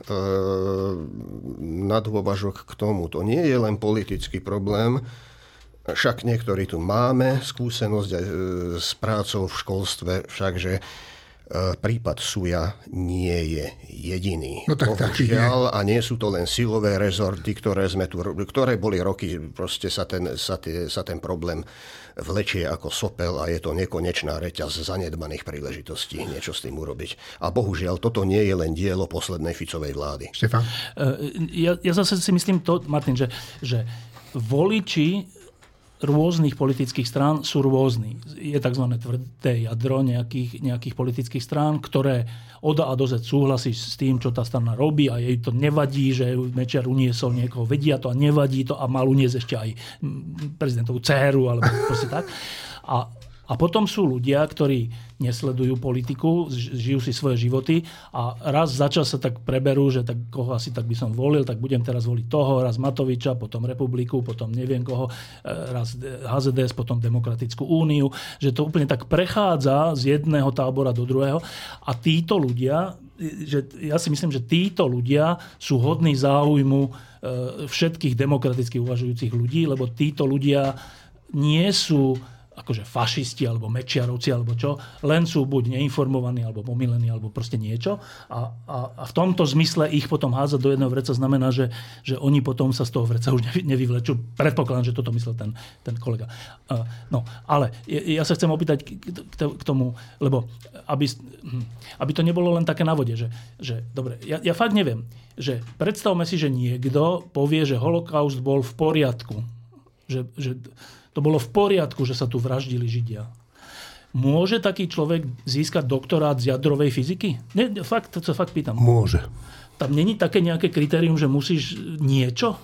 na dôvažok k tomu. To nie je len politický problém, však niektorí tu máme skúsenosť aj e, s prácou v školstve, všakže E, prípad Suja nie je jediný. No tak Bohužiaľ, a nie sú to len silové rezorty, ktoré, sme tu, ktoré boli roky, proste sa ten, sa, tie, sa ten problém vlečie ako sopel a je to nekonečná reťaz zanedbaných príležitostí niečo s tým urobiť. A bohužiaľ, toto nie je len dielo poslednej Ficovej vlády. Štefan? E, ja, ja zase si myslím to, Martin, že, že voliči rôznych politických strán sú rôzni. Je tzv. tvrdé jadro nejakých, nejakých politických strán, ktoré od A do Z súhlasí s tým, čo tá strana robí a jej to nevadí, že Mečiar uniesol niekoho, vedia to a nevadí to a mal uniesť ešte aj prezidentovú dceru alebo proste tak. A a potom sú ľudia, ktorí nesledujú politiku, žijú si svoje životy a raz za čas sa tak preberú, že tak koho asi tak by som volil, tak budem teraz voliť toho, raz Matoviča, potom Republiku, potom neviem koho, e, raz HZDS, potom Demokratickú úniu, že to úplne tak prechádza z jedného tábora do druhého. A títo ľudia, že ja si myslím, že títo ľudia sú hodní záujmu e, všetkých demokraticky uvažujúcich ľudí, lebo títo ľudia nie sú akože fašisti alebo mečiarovci alebo čo, len sú buď neinformovaní alebo pomilení alebo proste niečo a, a, a v tomto zmysle ich potom házať do jedného vreca znamená, že, že oni potom sa z toho vreca už nevyvlečú. Predpokladám, že toto myslel ten, ten kolega. Uh, no, ale ja sa chcem opýtať k tomu, lebo aby, aby to nebolo len také na vode, že, že dobre, ja, ja fakt neviem, že predstavme si, že niekto povie, že holokaust bol v poriadku. Že, že to bolo v poriadku, že sa tu vraždili Židia. Môže taký človek získať doktorát z jadrovej fyziky? Ne, fakt, to sa fakt pýtam. Môže. Tam není také nejaké kritérium, že musíš niečo?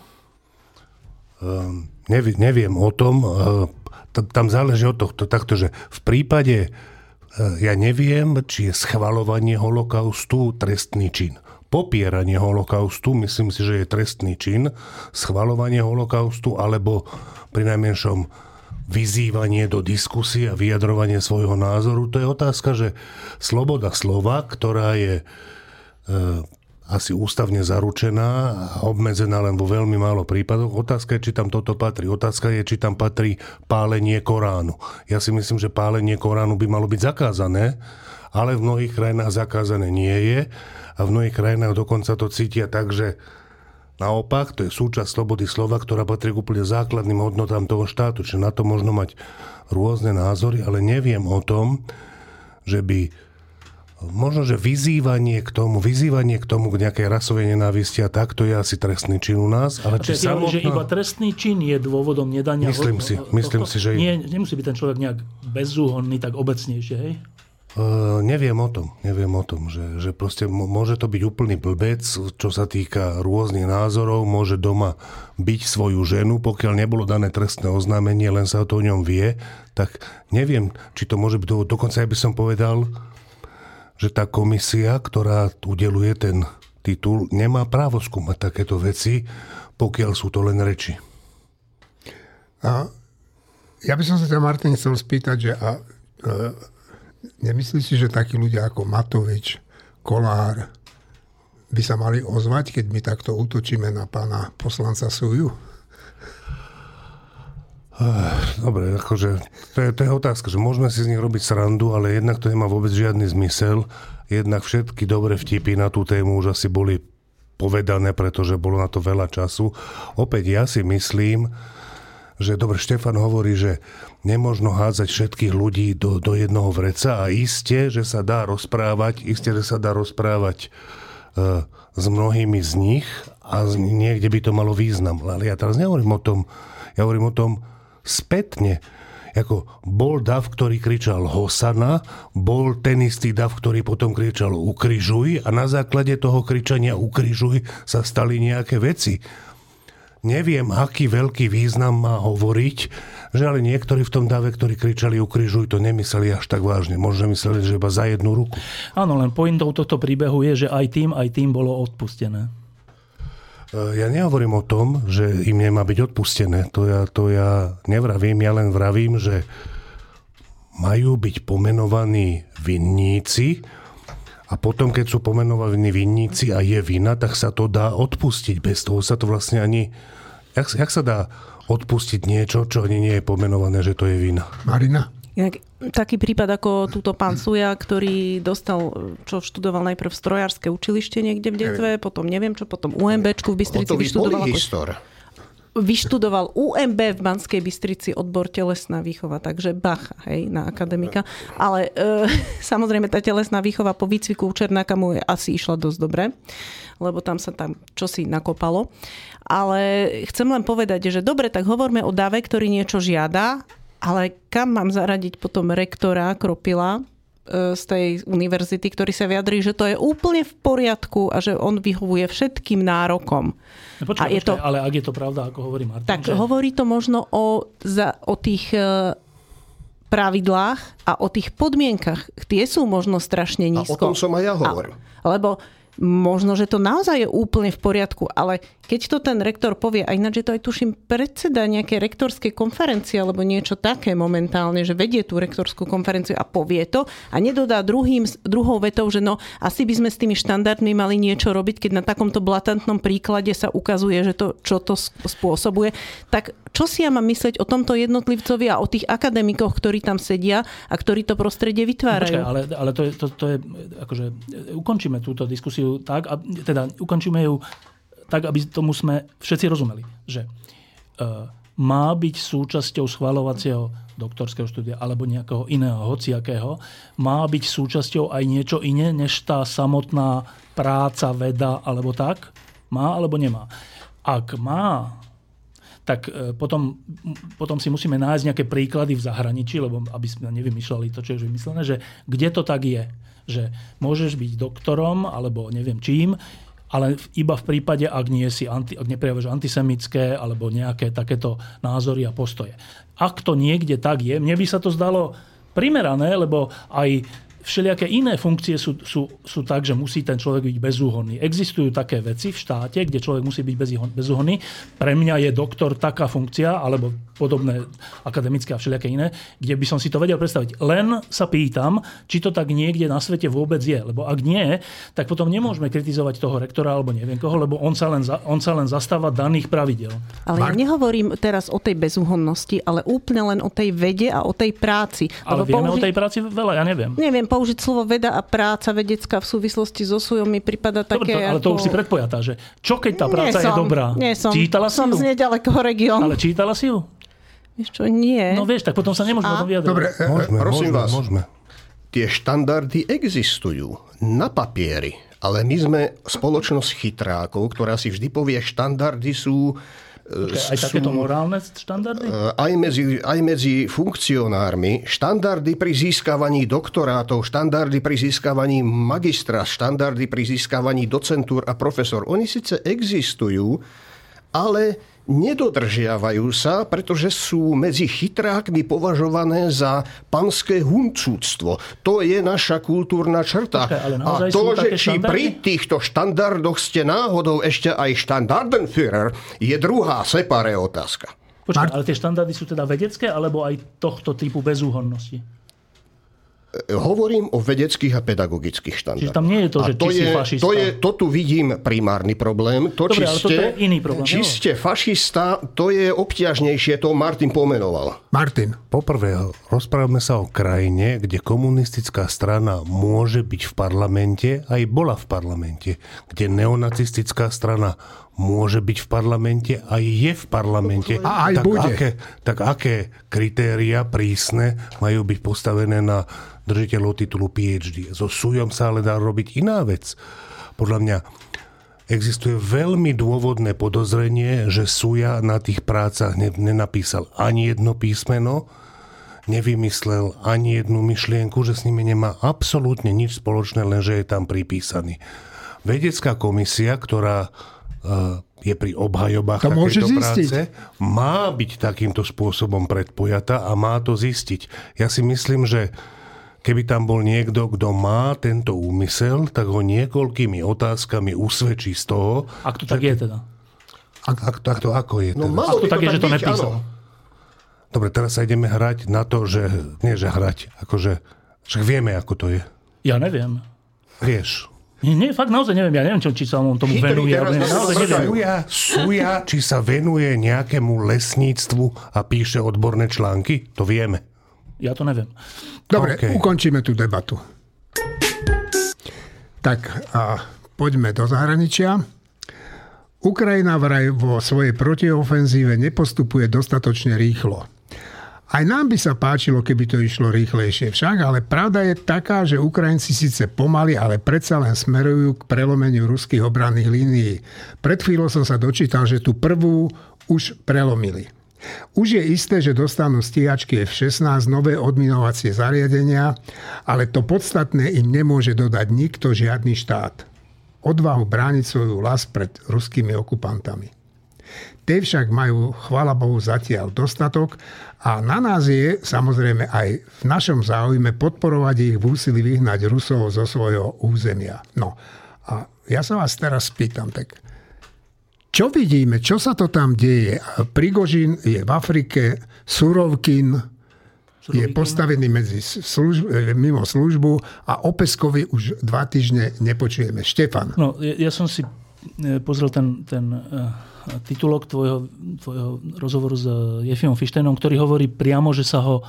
Um, neviem, neviem o tom. Uh, tam záleží od tohto takto, že v prípade, uh, ja neviem, či je schvalovanie holokaustu trestný čin. Popieranie holokaustu, myslím si, že je trestný čin. Schvalovanie holokaustu alebo pri najmenšom vyzývanie do diskusie a vyjadrovanie svojho názoru. To je otázka, že sloboda slova, ktorá je e, asi ústavne zaručená a obmedzená len vo veľmi málo prípadoch. Otázka je, či tam toto patrí. Otázka je, či tam patrí pálenie Koránu. Ja si myslím, že pálenie Koránu by malo byť zakázané, ale v mnohých krajinách zakázané nie je a v mnohých krajinách dokonca to cítia tak, že Naopak, to je súčasť slobody slova, ktorá patrí k úplne základným hodnotám toho štátu. Čiže na to možno mať rôzne názory, ale neviem o tom, že by možno, že vyzývanie k tomu, vyzývanie k tomu, k nejakej rasovej nenávisti a tak, to je asi trestný čin u nás. Ale či samotná... že iba trestný čin je dôvodom nedania... Myslím si, myslím si, že... Nie, nemusí byť ten človek nejak bezúhonný, tak obecnejšie, hej? Uh, neviem o tom, neviem o tom, že, že proste môže to byť úplný blbec, čo sa týka rôznych názorov, môže doma byť svoju ženu, pokiaľ nebolo dané trestné oznámenie, len sa to o ňom vie, tak neviem, či to môže byť, dokonca ja by som povedal, že tá komisia, ktorá udeluje ten titul, nemá právo skúmať takéto veci, pokiaľ sú to len reči. A ja by som sa ťa, Martin, chcel spýtať, že a, e, Nemyslíš si, že takí ľudia ako Matovič, Kolár by sa mali ozvať, keď my takto útočíme na pána poslanca Suju? Dobre, akože to je, to je otázka, že môžeme si z nich robiť srandu, ale jednak to nemá vôbec žiadny zmysel. Jednak všetky dobré vtipy na tú tému už asi boli povedané, pretože bolo na to veľa času. Opäť ja si myslím, že dobre, Štefan hovorí, že nemožno hádzať všetkých ľudí do, do jednoho vreca a iste, že sa dá rozprávať, iste, že sa dá rozprávať e, s mnohými z nich a z, niekde by to malo význam. Ale ja teraz nehovorím o tom, ja hovorím o tom spätne. Ako bol dav, ktorý kričal Hosana, bol ten istý dav, ktorý potom kričal Ukrižuj a na základe toho kričania Ukrižuj sa stali nejaké veci neviem, aký veľký význam má hovoriť, že ale niektorí v tom dave, ktorí kričali ukrižuj, to nemysleli až tak vážne. Možno mysleli, že iba za jednu ruku. Áno, len pointou tohto príbehu je, že aj tým, aj tým bolo odpustené. E, ja nehovorím o tom, že im nemá byť odpustené. To ja, to ja nevravím, ja len vravím, že majú byť pomenovaní vinníci, a potom, keď sú pomenovaní vinníci a je vina, tak sa to dá odpustiť. Bez toho sa to vlastne ani... Jak, jak sa dá odpustiť niečo, čo ani nie je pomenované, že to je vina? Marina? Inak, taký prípad ako túto pán Suja, ktorý dostal, čo študoval najprv strojárske učilište niekde v Detve, neviem. potom neviem čo, potom UMBčku v Bystrici vyštudoval. Ako vyštudoval UMB v Banskej Bystrici odbor telesná výchova, takže bacha, hej, na akademika. Ale e, samozrejme tá telesná výchova po výcviku u Černáka mu je asi išla dosť dobre, lebo tam sa tam čosi nakopalo. Ale chcem len povedať, že dobre, tak hovorme o dave, ktorý niečo žiada, ale kam mám zaradiť potom rektora Kropila, z tej univerzity, ktorý sa vyjadrí, že to je úplne v poriadku a že on vyhovuje všetkým nárokom. No počkaj, a je počkaj, to, ale ak je to pravda, ako hovorí Martin. Tak že... hovorí to možno o, za, o tých e, pravidlách a o tých podmienkach. Tie sú možno strašne nízko. A o tom som aj ja hovoril. A, lebo možno, že to naozaj je úplne v poriadku, ale keď to ten rektor povie, a ináč je to aj tuším predseda nejaké rektorskej konferencie alebo niečo také momentálne, že vedie tú rektorskú konferenciu a povie to a nedodá druhým, druhou vetou, že no asi by sme s tými štandardmi mali niečo robiť, keď na takomto blatantnom príklade sa ukazuje, že to, čo to spôsobuje, tak čo si ja mám myslieť o tomto jednotlivcovi a o tých akademikoch, ktorí tam sedia a ktorí to prostredie vytvárajú? Počkaj, ale, ale to, je, to, to je, akože, ukončíme túto diskusiu tak, a, teda ukončíme ju tak, aby tomu sme všetci rozumeli, že uh, má byť súčasťou schvalovacieho doktorského štúdia alebo nejakého iného, hociakého, má byť súčasťou aj niečo iné, než tá samotná práca, veda alebo tak? Má alebo nemá? Ak má, tak e, potom, potom si musíme nájsť nejaké príklady v zahraničí, lebo aby sme nevymýšľali to, čo je vymyslené, že kde to tak je. Že môžeš byť doktorom, alebo neviem čím, ale iba v prípade, ak, nie si anti, ak neprejavíš antisemické alebo nejaké takéto názory a postoje. Ak to niekde tak je, mne by sa to zdalo primerané, lebo aj všelijaké iné funkcie sú, sú, sú tak, že musí ten človek byť bezúhonný. Existujú také veci v štáte, kde človek musí byť bezúhonný. Pre mňa je doktor taká funkcia, alebo podobné akademické a všelijaké iné, kde by som si to vedel predstaviť. Len sa pýtam, či to tak niekde na svete vôbec je. Lebo ak nie, tak potom nemôžeme kritizovať toho rektora alebo neviem koho, lebo on sa len, za, on sa len zastáva daných pravidel. Ale ja nehovorím teraz o tej bezúhonnosti, ale úplne len o tej vede a o tej práci. Ale vieme použi- o tej práci veľa, ja neviem. Neviem, použiť slovo veda a práca vedecká v súvislosti so Sujom mi prípada Dobre, také... to, ale to ako... už si predpojatá, že čo keď tá práca nie je som, dobrá? Nie som. Čítala si som ju? z nedalekého regiónu. Ale čítala si ju? Vieš čo, nie. No vieš, tak potom sa nemôžeme A? vyjadriť. Dobre, e, Môžeme, Prosím môžeme, vás. môžeme. Tie štandardy existujú na papieri, ale my sme spoločnosť chytrákov, ktorá si vždy povie, štandardy sú... e, Aj takéto morálne štandardy? e, aj medzi, aj medzi funkcionármi, štandardy pri získavaní doktorátov, štandardy pri získavaní magistra, štandardy pri získavaní docentúr a profesor. Oni síce existujú, ale nedodržiavajú sa, pretože sú medzi chytrákmi považované za panské huncúctvo. To je naša kultúrna črta. Ale a to, že či štandardy? pri týchto štandardoch ste náhodou ešte aj štandardenführer, je druhá separé otázka. Počkaj, ale tie štandardy sú teda vedecké, alebo aj tohto typu bezúhonnosti? E, Hovorím o vedeckých a pedagogických štandardoch. Čiže tam nie je to, A že či si je, fašista. To, je, to tu vidím primárny problém. To, Dobre, či ale toto ste, je iný problém, Či jo. ste fašista, to je obťažnejšie, to Martin pomenoval. Martin, Poprvé, rozprávame sa o krajine, kde komunistická strana môže byť v parlamente, aj bola v parlamente, kde neonacistická strana môže byť v parlamente, aj je v parlamente. A aj tak bude. Aké, tak aké kritéria prísne majú byť postavené na držiteľov titulu PhD? So Sujom sa ale dá robiť iná vec. Podľa mňa Existuje veľmi dôvodné podozrenie, že Suja na tých prácach ne- nenapísal ani jedno písmeno, nevymyslel ani jednu myšlienku, že s nimi nemá absolútne nič spoločné, lenže je tam pripísaný. Vedecká komisia, ktorá je pri obhajobách To môže zistiť. práce, má byť takýmto spôsobom predpojatá a má to zistiť. Ja si myslím, že keby tam bol niekto, kto má tento úmysel, tak ho niekoľkými otázkami usvedčí z toho, Ak to tak je teda. ak, tak to ako je. No teda. malo Ak to tak je, že to nepísal. Dobre, teraz sa ideme hrať na to, že... Nie, že hrať, akože... Však vieme, ako to je. Ja neviem. Vieš. Nie, nie, fakt naozaj neviem. Ja neviem, čo, či sa on tomu venuje. teraz naozaj neviem. Suja, suja, či sa venuje nejakému lesníctvu a píše odborné články? To vieme. Ja to neviem. dobre, OK. ukončíme tú debatu. Tak a poďme do zahraničia. Ukrajina vraj vo svojej protiofenzíve nepostupuje dostatočne rýchlo. Aj nám by sa páčilo, keby to išlo rýchlejšie však, ale pravda je taká, že Ukrajinci síce pomaly, ale predsa len smerujú k prelomeniu ruských obranných línií. Pred chvíľou som sa dočítal, že tú prvú už prelomili. Už je isté, že dostanú stíhačky F-16 nové odminovacie zariadenia, ale to podstatné im nemôže dodať nikto, žiadny štát. Odvahu brániť svoju las pred ruskými okupantami. Tie však majú, chvala Bohu, zatiaľ dostatok a na nás je samozrejme aj v našom záujme podporovať ich v úsilí vyhnať Rusov zo svojho územia. No a ja sa vás teraz spýtam, tak čo vidíme, čo sa to tam deje? Prigožin je v Afrike, Surovkin je postavený medzi služb, mimo službu a o Peskovi už dva týždne nepočujeme. Štefan. No, ja, ja som si e, pozrel ten, ten uh, titulok tvojho, tvojho rozhovoru s e, Jefimom Fištejnom, ktorý hovorí priamo, že sa ho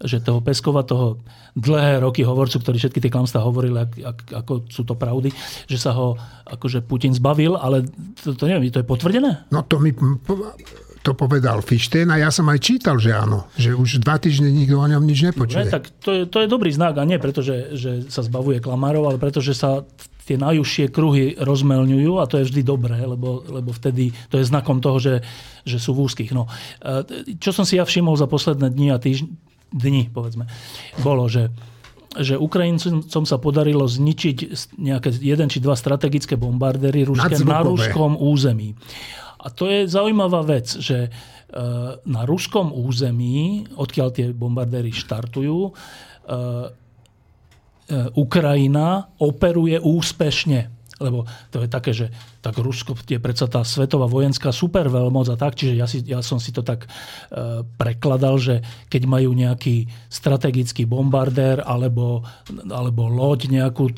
že toho Peskova, toho dlhé roky hovorcu, ktorý všetky tie klamstvá hovoril, ak, ak, ako sú to pravdy, že sa ho akože Putin zbavil, ale to, to neviem, to je potvrdené? No to mi to povedal Fištén a ja som aj čítal, že áno. Že už dva týždne nikto o ňom nič Ne, nepočuje. tak to je, to je dobrý znak a nie preto, že, že sa zbavuje klamárov, ale preto, že sa tie najúžšie kruhy rozmelňujú a to je vždy dobré, lebo, lebo vtedy to je znakom toho, že, že sú v úzkých. No, e, čo som si ja všimol za posledné dni a týždne, dni, povedzme, bolo, že že Ukrajincom sa podarilo zničiť nejaké jeden či dva strategické bombardéry ruské na ruskom území. A to je zaujímavá vec, že e, na ruskom území, odkiaľ tie bombardéry štartujú, e, Ukrajina operuje úspešne. Lebo to je také, že tak Rusko je predsa tá svetová vojenská superveľmoc a tak, čiže ja, si, ja som si to tak e, prekladal, že keď majú nejaký strategický bombardér alebo, alebo loď nejakú e,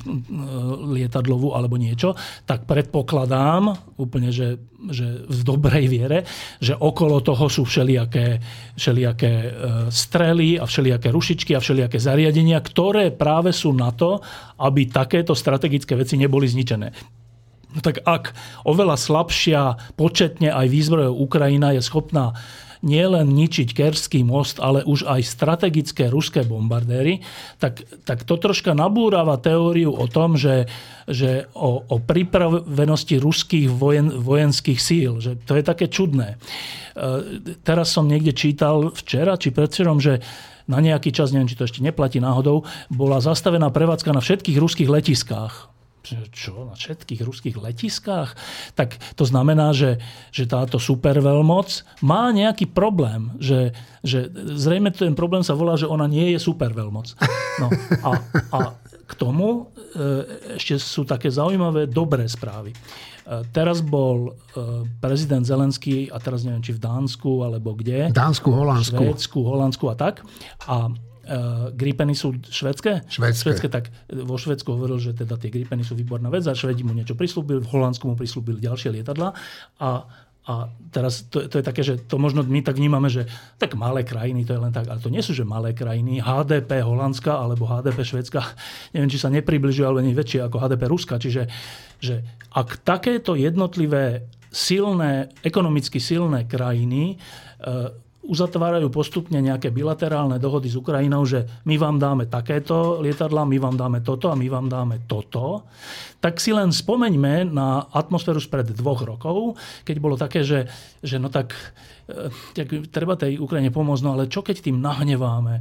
lietadlovú alebo niečo, tak predpokladám úplne, že, že v dobrej viere, že okolo toho sú všelijaké, všelijaké e, strely a všelijaké rušičky a všelijaké zariadenia, ktoré práve sú na to, aby takéto strategické veci neboli zničené. No tak ak oveľa slabšia početne aj výzbrojov Ukrajina je schopná nielen ničiť Kerský most, ale už aj strategické ruské bombardéry, tak, tak to troška nabúrava teóriu o tom, že, že o, o pripravenosti ruských vojen, vojenských síl. Že to je také čudné. E, teraz som niekde čítal včera či predvčerom, že na nejaký čas, neviem, či to ešte neplatí náhodou, bola zastavená prevádzka na všetkých ruských letiskách čo, na všetkých ruských letiskách? Tak to znamená, že, že táto superveľmoc má nejaký problém. Že, že zrejme ten problém sa volá, že ona nie je superveľmoc. No, a, a k tomu e, ešte sú také zaujímavé dobré správy. E, teraz bol e, prezident Zelenský, a teraz neviem, či v Dánsku, alebo kde. Dánsku, Holandsku. Švédsku, Holandsku a tak. A Uh, gripeny sú švedské? Švedské. švedské. Tak vo Švedsku hovoril, že teda tie gripeny sú výborná vec a Švedi mu niečo prislúbili, v Holandsku mu prislúbili ďalšie lietadla a a teraz to, to je také, že to možno my tak vnímame, že tak malé krajiny, to je len tak, ale to nie sú, že malé krajiny. HDP Holandska alebo HDP Švedska, neviem, či sa nepribližuje, ale nie väčšie ako HDP Ruska. Čiže že ak takéto jednotlivé silné, ekonomicky silné krajiny e, uzatvárajú postupne nejaké bilaterálne dohody s Ukrajinou, že my vám dáme takéto lietadla, my vám dáme toto a my vám dáme toto, tak si len spomeňme na atmosféru spred dvoch rokov, keď bolo také, že, že no tak, e, tak treba tej Ukrajine pomôcť, no ale čo keď tým nahneváme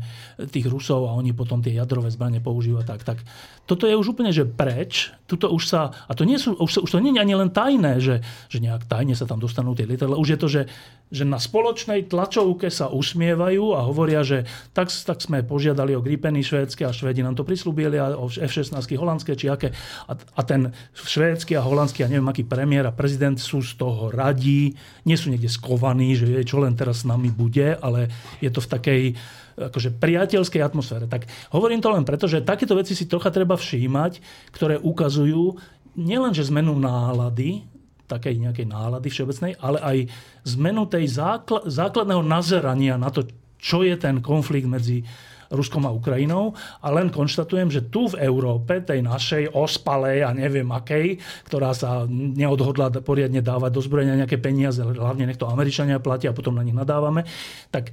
tých Rusov a oni potom tie jadrové zbranie používajú tak, tak. Toto je už úplne, že preč, tuto už sa, a to nie sú, už, už to nie je ani len tajné, že, že nejak tajne sa tam dostanú tie lietadla, už je to, že, že na spoločnej tlačovke sa usmievajú a hovoria, že tak, tak sme požiadali o Gripeny švédske a Švédi nám to prislúbili a o F-16 holandské či aké. A, a ten švédsky a holandský a neviem aký premiér a prezident sú z toho radí, nie sú niekde skovaní, že čo len teraz s nami bude, ale je to v takej akože priateľskej atmosfére. Tak hovorím to len preto, že takéto veci si trocha treba všímať, ktoré ukazujú nielenže zmenu nálady, takej nejakej nálady všeobecnej, ale aj zmenu tej zákl- základného nazerania na to, čo je ten konflikt medzi Ruskom a Ukrajinou. A len konštatujem, že tu v Európe, tej našej ospalej a neviem akej, ktorá sa neodhodla poriadne dávať do zbrojenia nejaké peniaze, hlavne nech to Američania platia a potom na nich nadávame, tak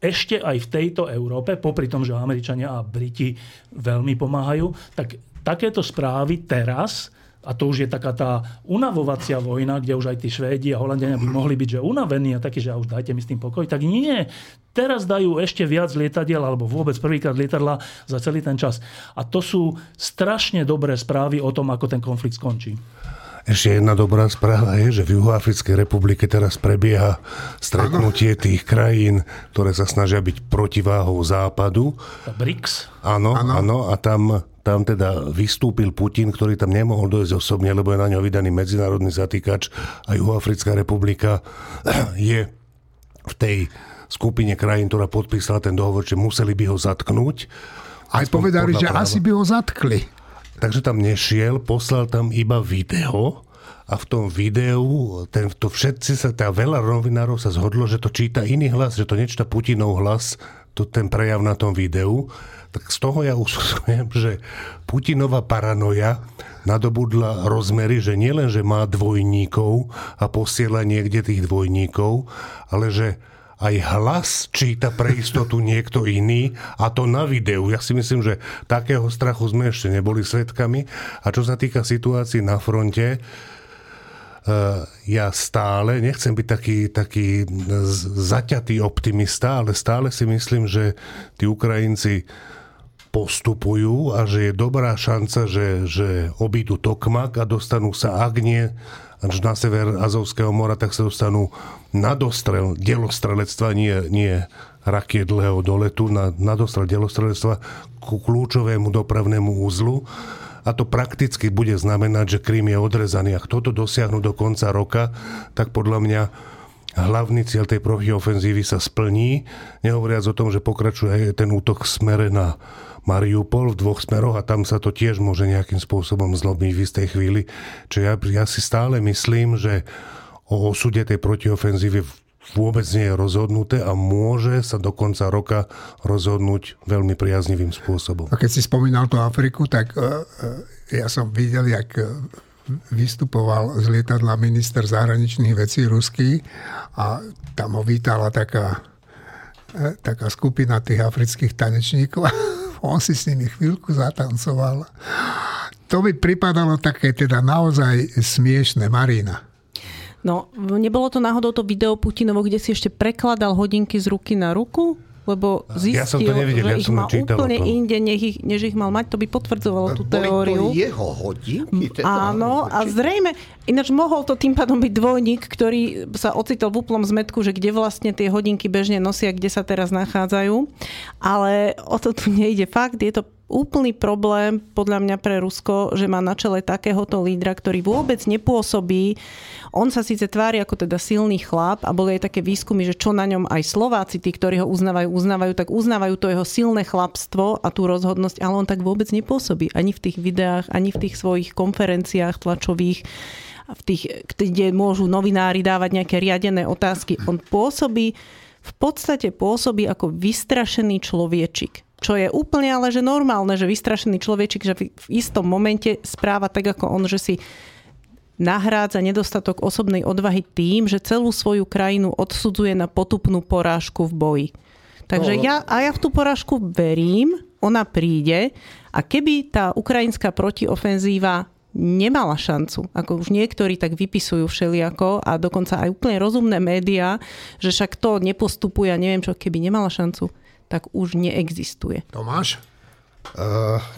ešte aj v tejto Európe, popri tom, že Američania a Briti veľmi pomáhajú, tak takéto správy teraz a to už je taká tá unavovacia vojna, kde už aj tí Švédi a Holandiania by mohli byť že unavení a takí, že už dajte mi s tým pokoj, tak nie. Teraz dajú ešte viac lietadiel alebo vôbec prvýkrát lietadla za celý ten čas. A to sú strašne dobré správy o tom, ako ten konflikt skončí. Ešte jedna dobrá správa je, že v Juhoafrickej republike teraz prebieha stretnutie tých krajín, ktoré sa snažia byť protiváhou západu. BRICS? Áno, áno, a tam tam teda vystúpil Putin, ktorý tam nemohol dojsť osobne, lebo je na ňo vydaný medzinárodný zatýkač a Juhoafrická republika je v tej skupine krajín, ktorá podpísala ten dohovor, že museli by ho zatknúť. Aj povedali, že práva. asi by ho zatkli. Takže tam nešiel, poslal tam iba video a v tom videu ten, to všetci sa, tá veľa novinárov sa zhodlo, že to číta iný hlas, že to nečíta Putinov hlas, to, ten prejav na tom videu. Tak z toho ja usudzujem, že Putinová paranoja nadobudla rozmery, že nielen, že má dvojníkov a posiela niekde tých dvojníkov, ale že aj hlas číta pre istotu niekto iný a to na videu. Ja si myslím, že takého strachu sme ešte neboli svetkami. A čo sa týka situácií na fronte, Eh, ja stále, nechcem byť taký, taký zaťatý optimista, ale stále si myslím, že tí Ukrajinci postupujú a že je dobrá šanca, že, že obídu Tokmak a dostanú sa, ak nie až na sever Azovského mora, tak sa dostanú na dostrel delostrelectva, nie, nie rakiet dlhého doletu, na, na dostrel delostrelectva ku kľúčovému dopravnému úzlu a to prakticky bude znamenať, že Krím je odrezaný. Ak toto dosiahnu do konca roka, tak podľa mňa hlavný cieľ tej protiofenzívy sa splní, nehovoriac o tom, že pokračuje ten útok smere na Mariupol v dvoch smeroch a tam sa to tiež môže nejakým spôsobom zlobiť v istej chvíli. Čiže ja, ja si stále myslím, že o osude tej protiofenzívy vôbec nie je rozhodnuté a môže sa do konca roka rozhodnúť veľmi priaznivým spôsobom. A keď si spomínal tú Afriku, tak uh, ja som videl, jak vystupoval z lietadla minister zahraničných vecí ruský a tam ho vítala taká, taká skupina tých afrických tanečníkov on si s nimi chvíľku zatancoval. To by pripadalo také teda naozaj smiešne, Marina. No, nebolo to náhodou to video Putinovo, kde si ešte prekladal hodinky z ruky na ruku? Lebo zistil, ja som to nevidel, že ja ich má úplne to. inde, než ich, než ich mal mať, to by potvrdzovalo tú teóriu. Boli to jeho hodinky? Áno, a zrejme, ináč mohol to tým pádom byť dvojník, ktorý sa ocitol v úplnom zmetku, že kde vlastne tie hodinky bežne nosia, kde sa teraz nachádzajú. Ale o to tu nejde. Fakt, je to úplný problém podľa mňa pre Rusko, že má na čele takéhoto lídra, ktorý vôbec nepôsobí. On sa síce tvári ako teda silný chlap a boli aj také výskumy, že čo na ňom aj Slováci, tí, ktorí ho uznávajú, uznávajú, tak uznávajú to jeho silné chlapstvo a tú rozhodnosť, ale on tak vôbec nepôsobí. Ani v tých videách, ani v tých svojich konferenciách tlačových v tých, kde môžu novinári dávať nejaké riadené otázky. On pôsobí, v podstate pôsobí ako vystrašený človečik čo je úplne ale že normálne, že vystrašený človečik, že v istom momente správa tak ako on, že si nahrádza nedostatok osobnej odvahy tým, že celú svoju krajinu odsudzuje na potupnú porážku v boji. Takže no, ja, a ja v tú porážku verím, ona príde a keby tá ukrajinská protiofenzíva nemala šancu, ako už niektorí tak vypisujú všelijako a dokonca aj úplne rozumné médiá, že však to nepostupuje a neviem čo, keby nemala šancu tak už neexistuje. Tomáš?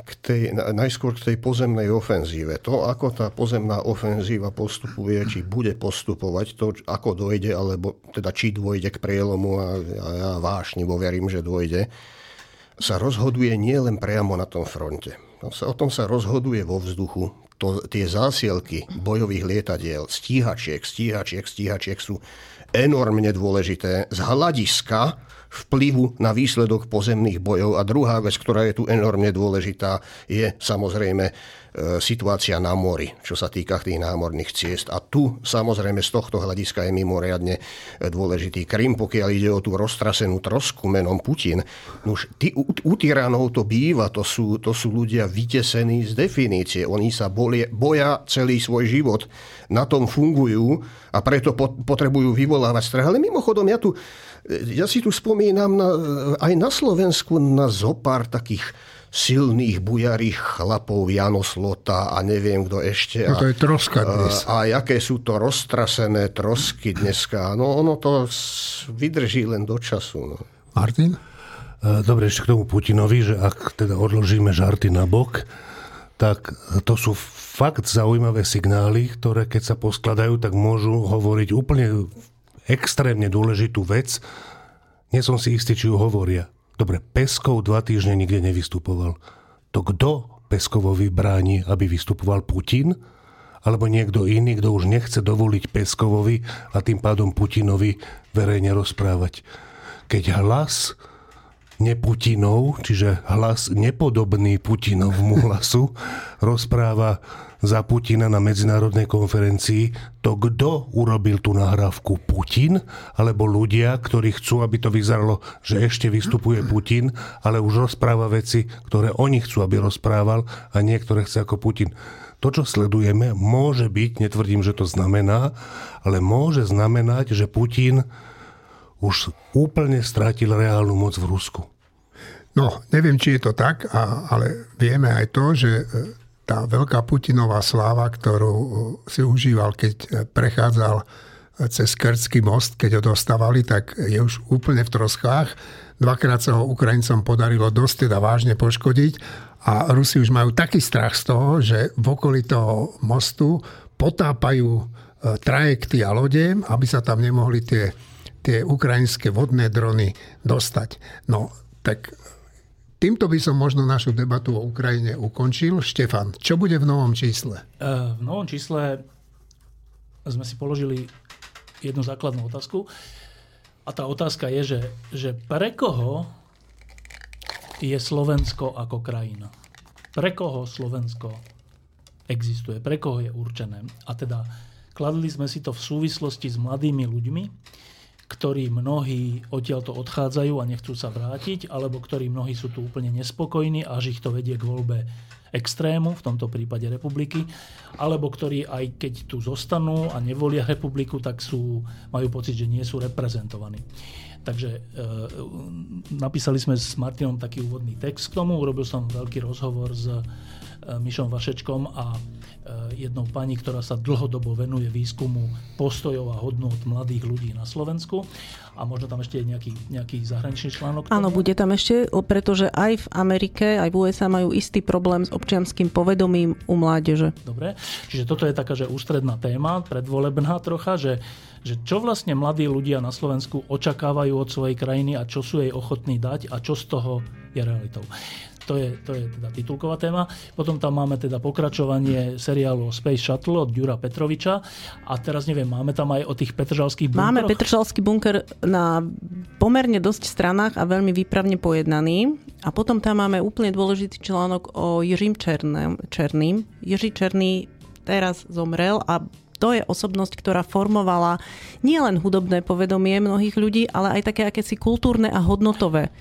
K tej, najskôr k tej pozemnej ofenzíve. To, ako tá pozemná ofenzíva postupuje, či bude postupovať, to, ako dojde, alebo teda či dôjde k prielomu, a ja vášnivo verím, že dôjde, sa rozhoduje nielen priamo na tom fronte. O tom sa rozhoduje vo vzduchu. To, tie zásielky bojových lietadiel, stíhačiek, stíhačiek, stíhačiek sú enormne dôležité z hľadiska vplyvu na výsledok pozemných bojov. A druhá vec, ktorá je tu enormne dôležitá, je samozrejme e, situácia na mori, čo sa týka tých námorných ciest. A tu samozrejme z tohto hľadiska je mimoriadne e, dôležitý Krym, pokiaľ ide o tú roztrasenú trosku menom Putin. Už tí, u, u tyranov to býva, to sú, to sú ľudia vytesení z definície. Oni sa bolie, boja celý svoj život, na tom fungujú a preto potrebujú vyvolávať strach. Ale mimochodom, ja tu ja si tu spomínam na, aj na Slovensku na zopár takých silných bujarých chlapov, Janoslota a neviem kto ešte. No to je troska dnes. A, a aké sú to roztrasené trosky dneska. No ono to vydrží len do času. No. Martin? E, dobre, ešte k tomu Putinovi, že ak teda odložíme žarty na bok, tak to sú fakt zaujímavé signály, ktoré keď sa poskladajú, tak môžu hovoriť úplne extrémne dôležitú vec. Nie som si istý, či ju hovoria. Dobre, Peskov dva týždne nikde nevystupoval. To kto Peskovovi bráni, aby vystupoval Putin? Alebo niekto iný, kto už nechce dovoliť Peskovovi a tým pádom Putinovi verejne rozprávať. Keď hlas neputinov, čiže hlas nepodobný Putinovmu hlasu, rozpráva za Putina na medzinárodnej konferencii, to kto urobil tú nahrávku Putin, alebo ľudia, ktorí chcú, aby to vyzeralo, že ešte vystupuje Putin, ale už rozpráva veci, ktoré oni chcú, aby rozprával a niektoré chce ako Putin. To, čo sledujeme, môže byť, netvrdím, že to znamená, ale môže znamenať, že Putin už úplne strátil reálnu moc v Rusku. No, neviem, či je to tak, ale vieme aj to, že tá veľká Putinová sláva, ktorú uh, si užíval, keď uh, prechádzal uh, cez Kertský most, keď ho dostávali, tak je už úplne v troskách. Dvakrát sa ho Ukrajincom podarilo dosť teda vážne poškodiť a Rusi už majú taký strach z toho, že v okolí toho mostu potápajú trajekty a lode, aby sa tam nemohli tie, tie ukrajinské vodné drony dostať. No, tak Týmto by som možno našu debatu o Ukrajine ukončil. Štefan, čo bude v novom čísle? V novom čísle sme si položili jednu základnú otázku. A tá otázka je, že, že pre koho je Slovensko ako krajina? Pre koho Slovensko existuje? Pre koho je určené? A teda kladli sme si to v súvislosti s mladými ľuďmi, ktorí mnohí odtiaľto odchádzajú a nechcú sa vrátiť, alebo ktorí mnohí sú tu úplne nespokojní, až ich to vedie k voľbe extrému, v tomto prípade republiky, alebo ktorí aj keď tu zostanú a nevolia republiku, tak sú, majú pocit, že nie sú reprezentovaní. Takže e, napísali sme s Martinom taký úvodný text k tomu, urobil som veľký rozhovor s Mišom Vašečkom a Eh, jednou pani, ktorá sa dlhodobo venuje výskumu postojov a hodnot mladých ľudí na Slovensku. A možno tam ešte je nejaký, nejaký zahraničný článok? Áno, bude tam ešte, pretože aj v Amerike, aj v USA majú istý problém s občianským povedomím u mládeže. Dobre, čiže toto je taká, že ústredná téma, predvolebná trocha, že že čo vlastne mladí ľudia na Slovensku očakávajú od svojej krajiny a čo sú jej ochotní dať a čo z toho je realitou. To je, to je teda titulková téma. Potom tam máme teda pokračovanie seriálu Space Shuttle od Jura Petroviča. A teraz neviem, máme tam aj o tých petržalských bunkeroch? Máme petržalský bunker na pomerne dosť stranách a veľmi výpravne pojednaný. A potom tam máme úplne dôležitý článok o Jiřím Černým. Jiří Černý teraz zomrel a to je osobnosť, ktorá formovala nielen hudobné povedomie mnohých ľudí, ale aj také akési kultúrne a hodnotové.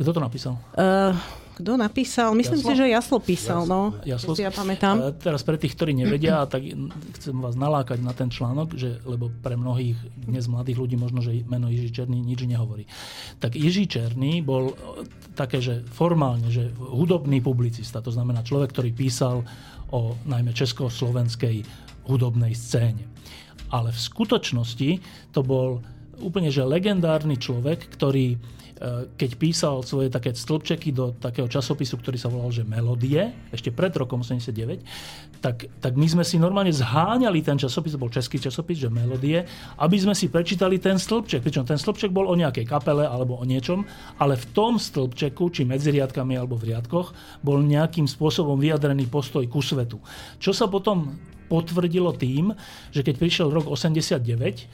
Kto to napísal? Uh, kto napísal? Myslím Jaslo? si, že Jaslo písal, no. Jaslo. Ja pamätám. A teraz pre tých, ktorí nevedia, tak chcem vás nalákať na ten článok, že, lebo pre mnohých dnes mladých ľudí možno, že meno Jiří Černý nič nehovorí. Tak Jiří Černý bol také, že formálne, že hudobný publicista, to znamená človek, ktorý písal o najmä československej hudobnej scéne. Ale v skutočnosti to bol úplne že legendárny človek, ktorý keď písal svoje také stĺpčeky do takého časopisu, ktorý sa volal, že Melodie, ešte pred rokom 89, tak, tak my sme si normálne zháňali ten časopis, to bol český časopis, že Melodie, aby sme si prečítali ten stĺpček. Pričom ten stĺpček bol o nejakej kapele alebo o niečom, ale v tom stĺpčeku, či medzi riadkami alebo v riadkoch, bol nejakým spôsobom vyjadrený postoj ku svetu. Čo sa potom potvrdilo tým, že keď prišiel rok 89,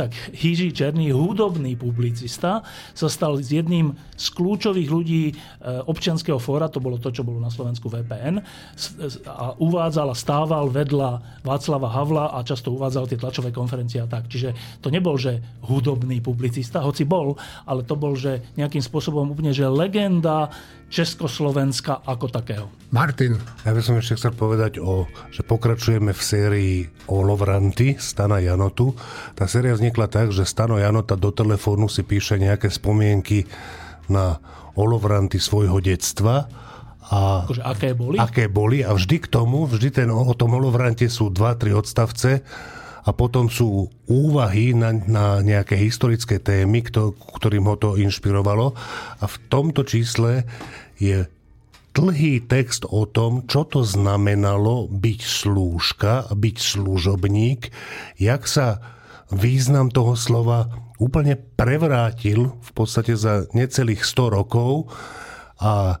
tak Jiří Černý, hudobný publicista, sa stal z jedným z kľúčových ľudí e, občianského fóra, to bolo to, čo bolo na Slovensku VPN, a uvádzal a stával vedľa Václava Havla a často uvádzal tie tlačové konferencie a tak. Čiže to nebol, že hudobný publicista, hoci bol, ale to bol, že nejakým spôsobom úplne, že legenda Československa ako takého. Martin. Ja by som ešte chcel povedať, o, že pokračujeme v sérii o Lovranty Stana Janotu. Tá séria vznikla tak, že Stano Janota do telefónu si píše nejaké spomienky na Olovranty svojho detstva. A akože aké boli? Aké boli a vždy k tomu, vždy ten, o tom Olovrante sú 2-3 odstavce a potom sú úvahy na, na nejaké historické témy, kto, ktorým ho to inšpirovalo. A v tomto čísle je dlhý text o tom, čo to znamenalo byť slúžka, byť služobník, jak sa význam toho slova úplne prevrátil v podstate za necelých 100 rokov a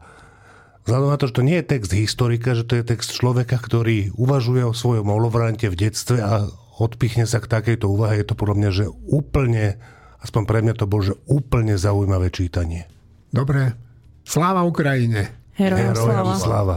Vzhľadom na to, že to nie je text historika, že to je text človeka, ktorý uvažuje o svojom olovrante v detstve a odpichne sa k takejto úvahe, je to podľa mňa, že úplne, aspoň pre mňa to bolo, že úplne zaujímavé čítanie. Dobre. Sláva Ukrajine. Herojom sláva. sláva.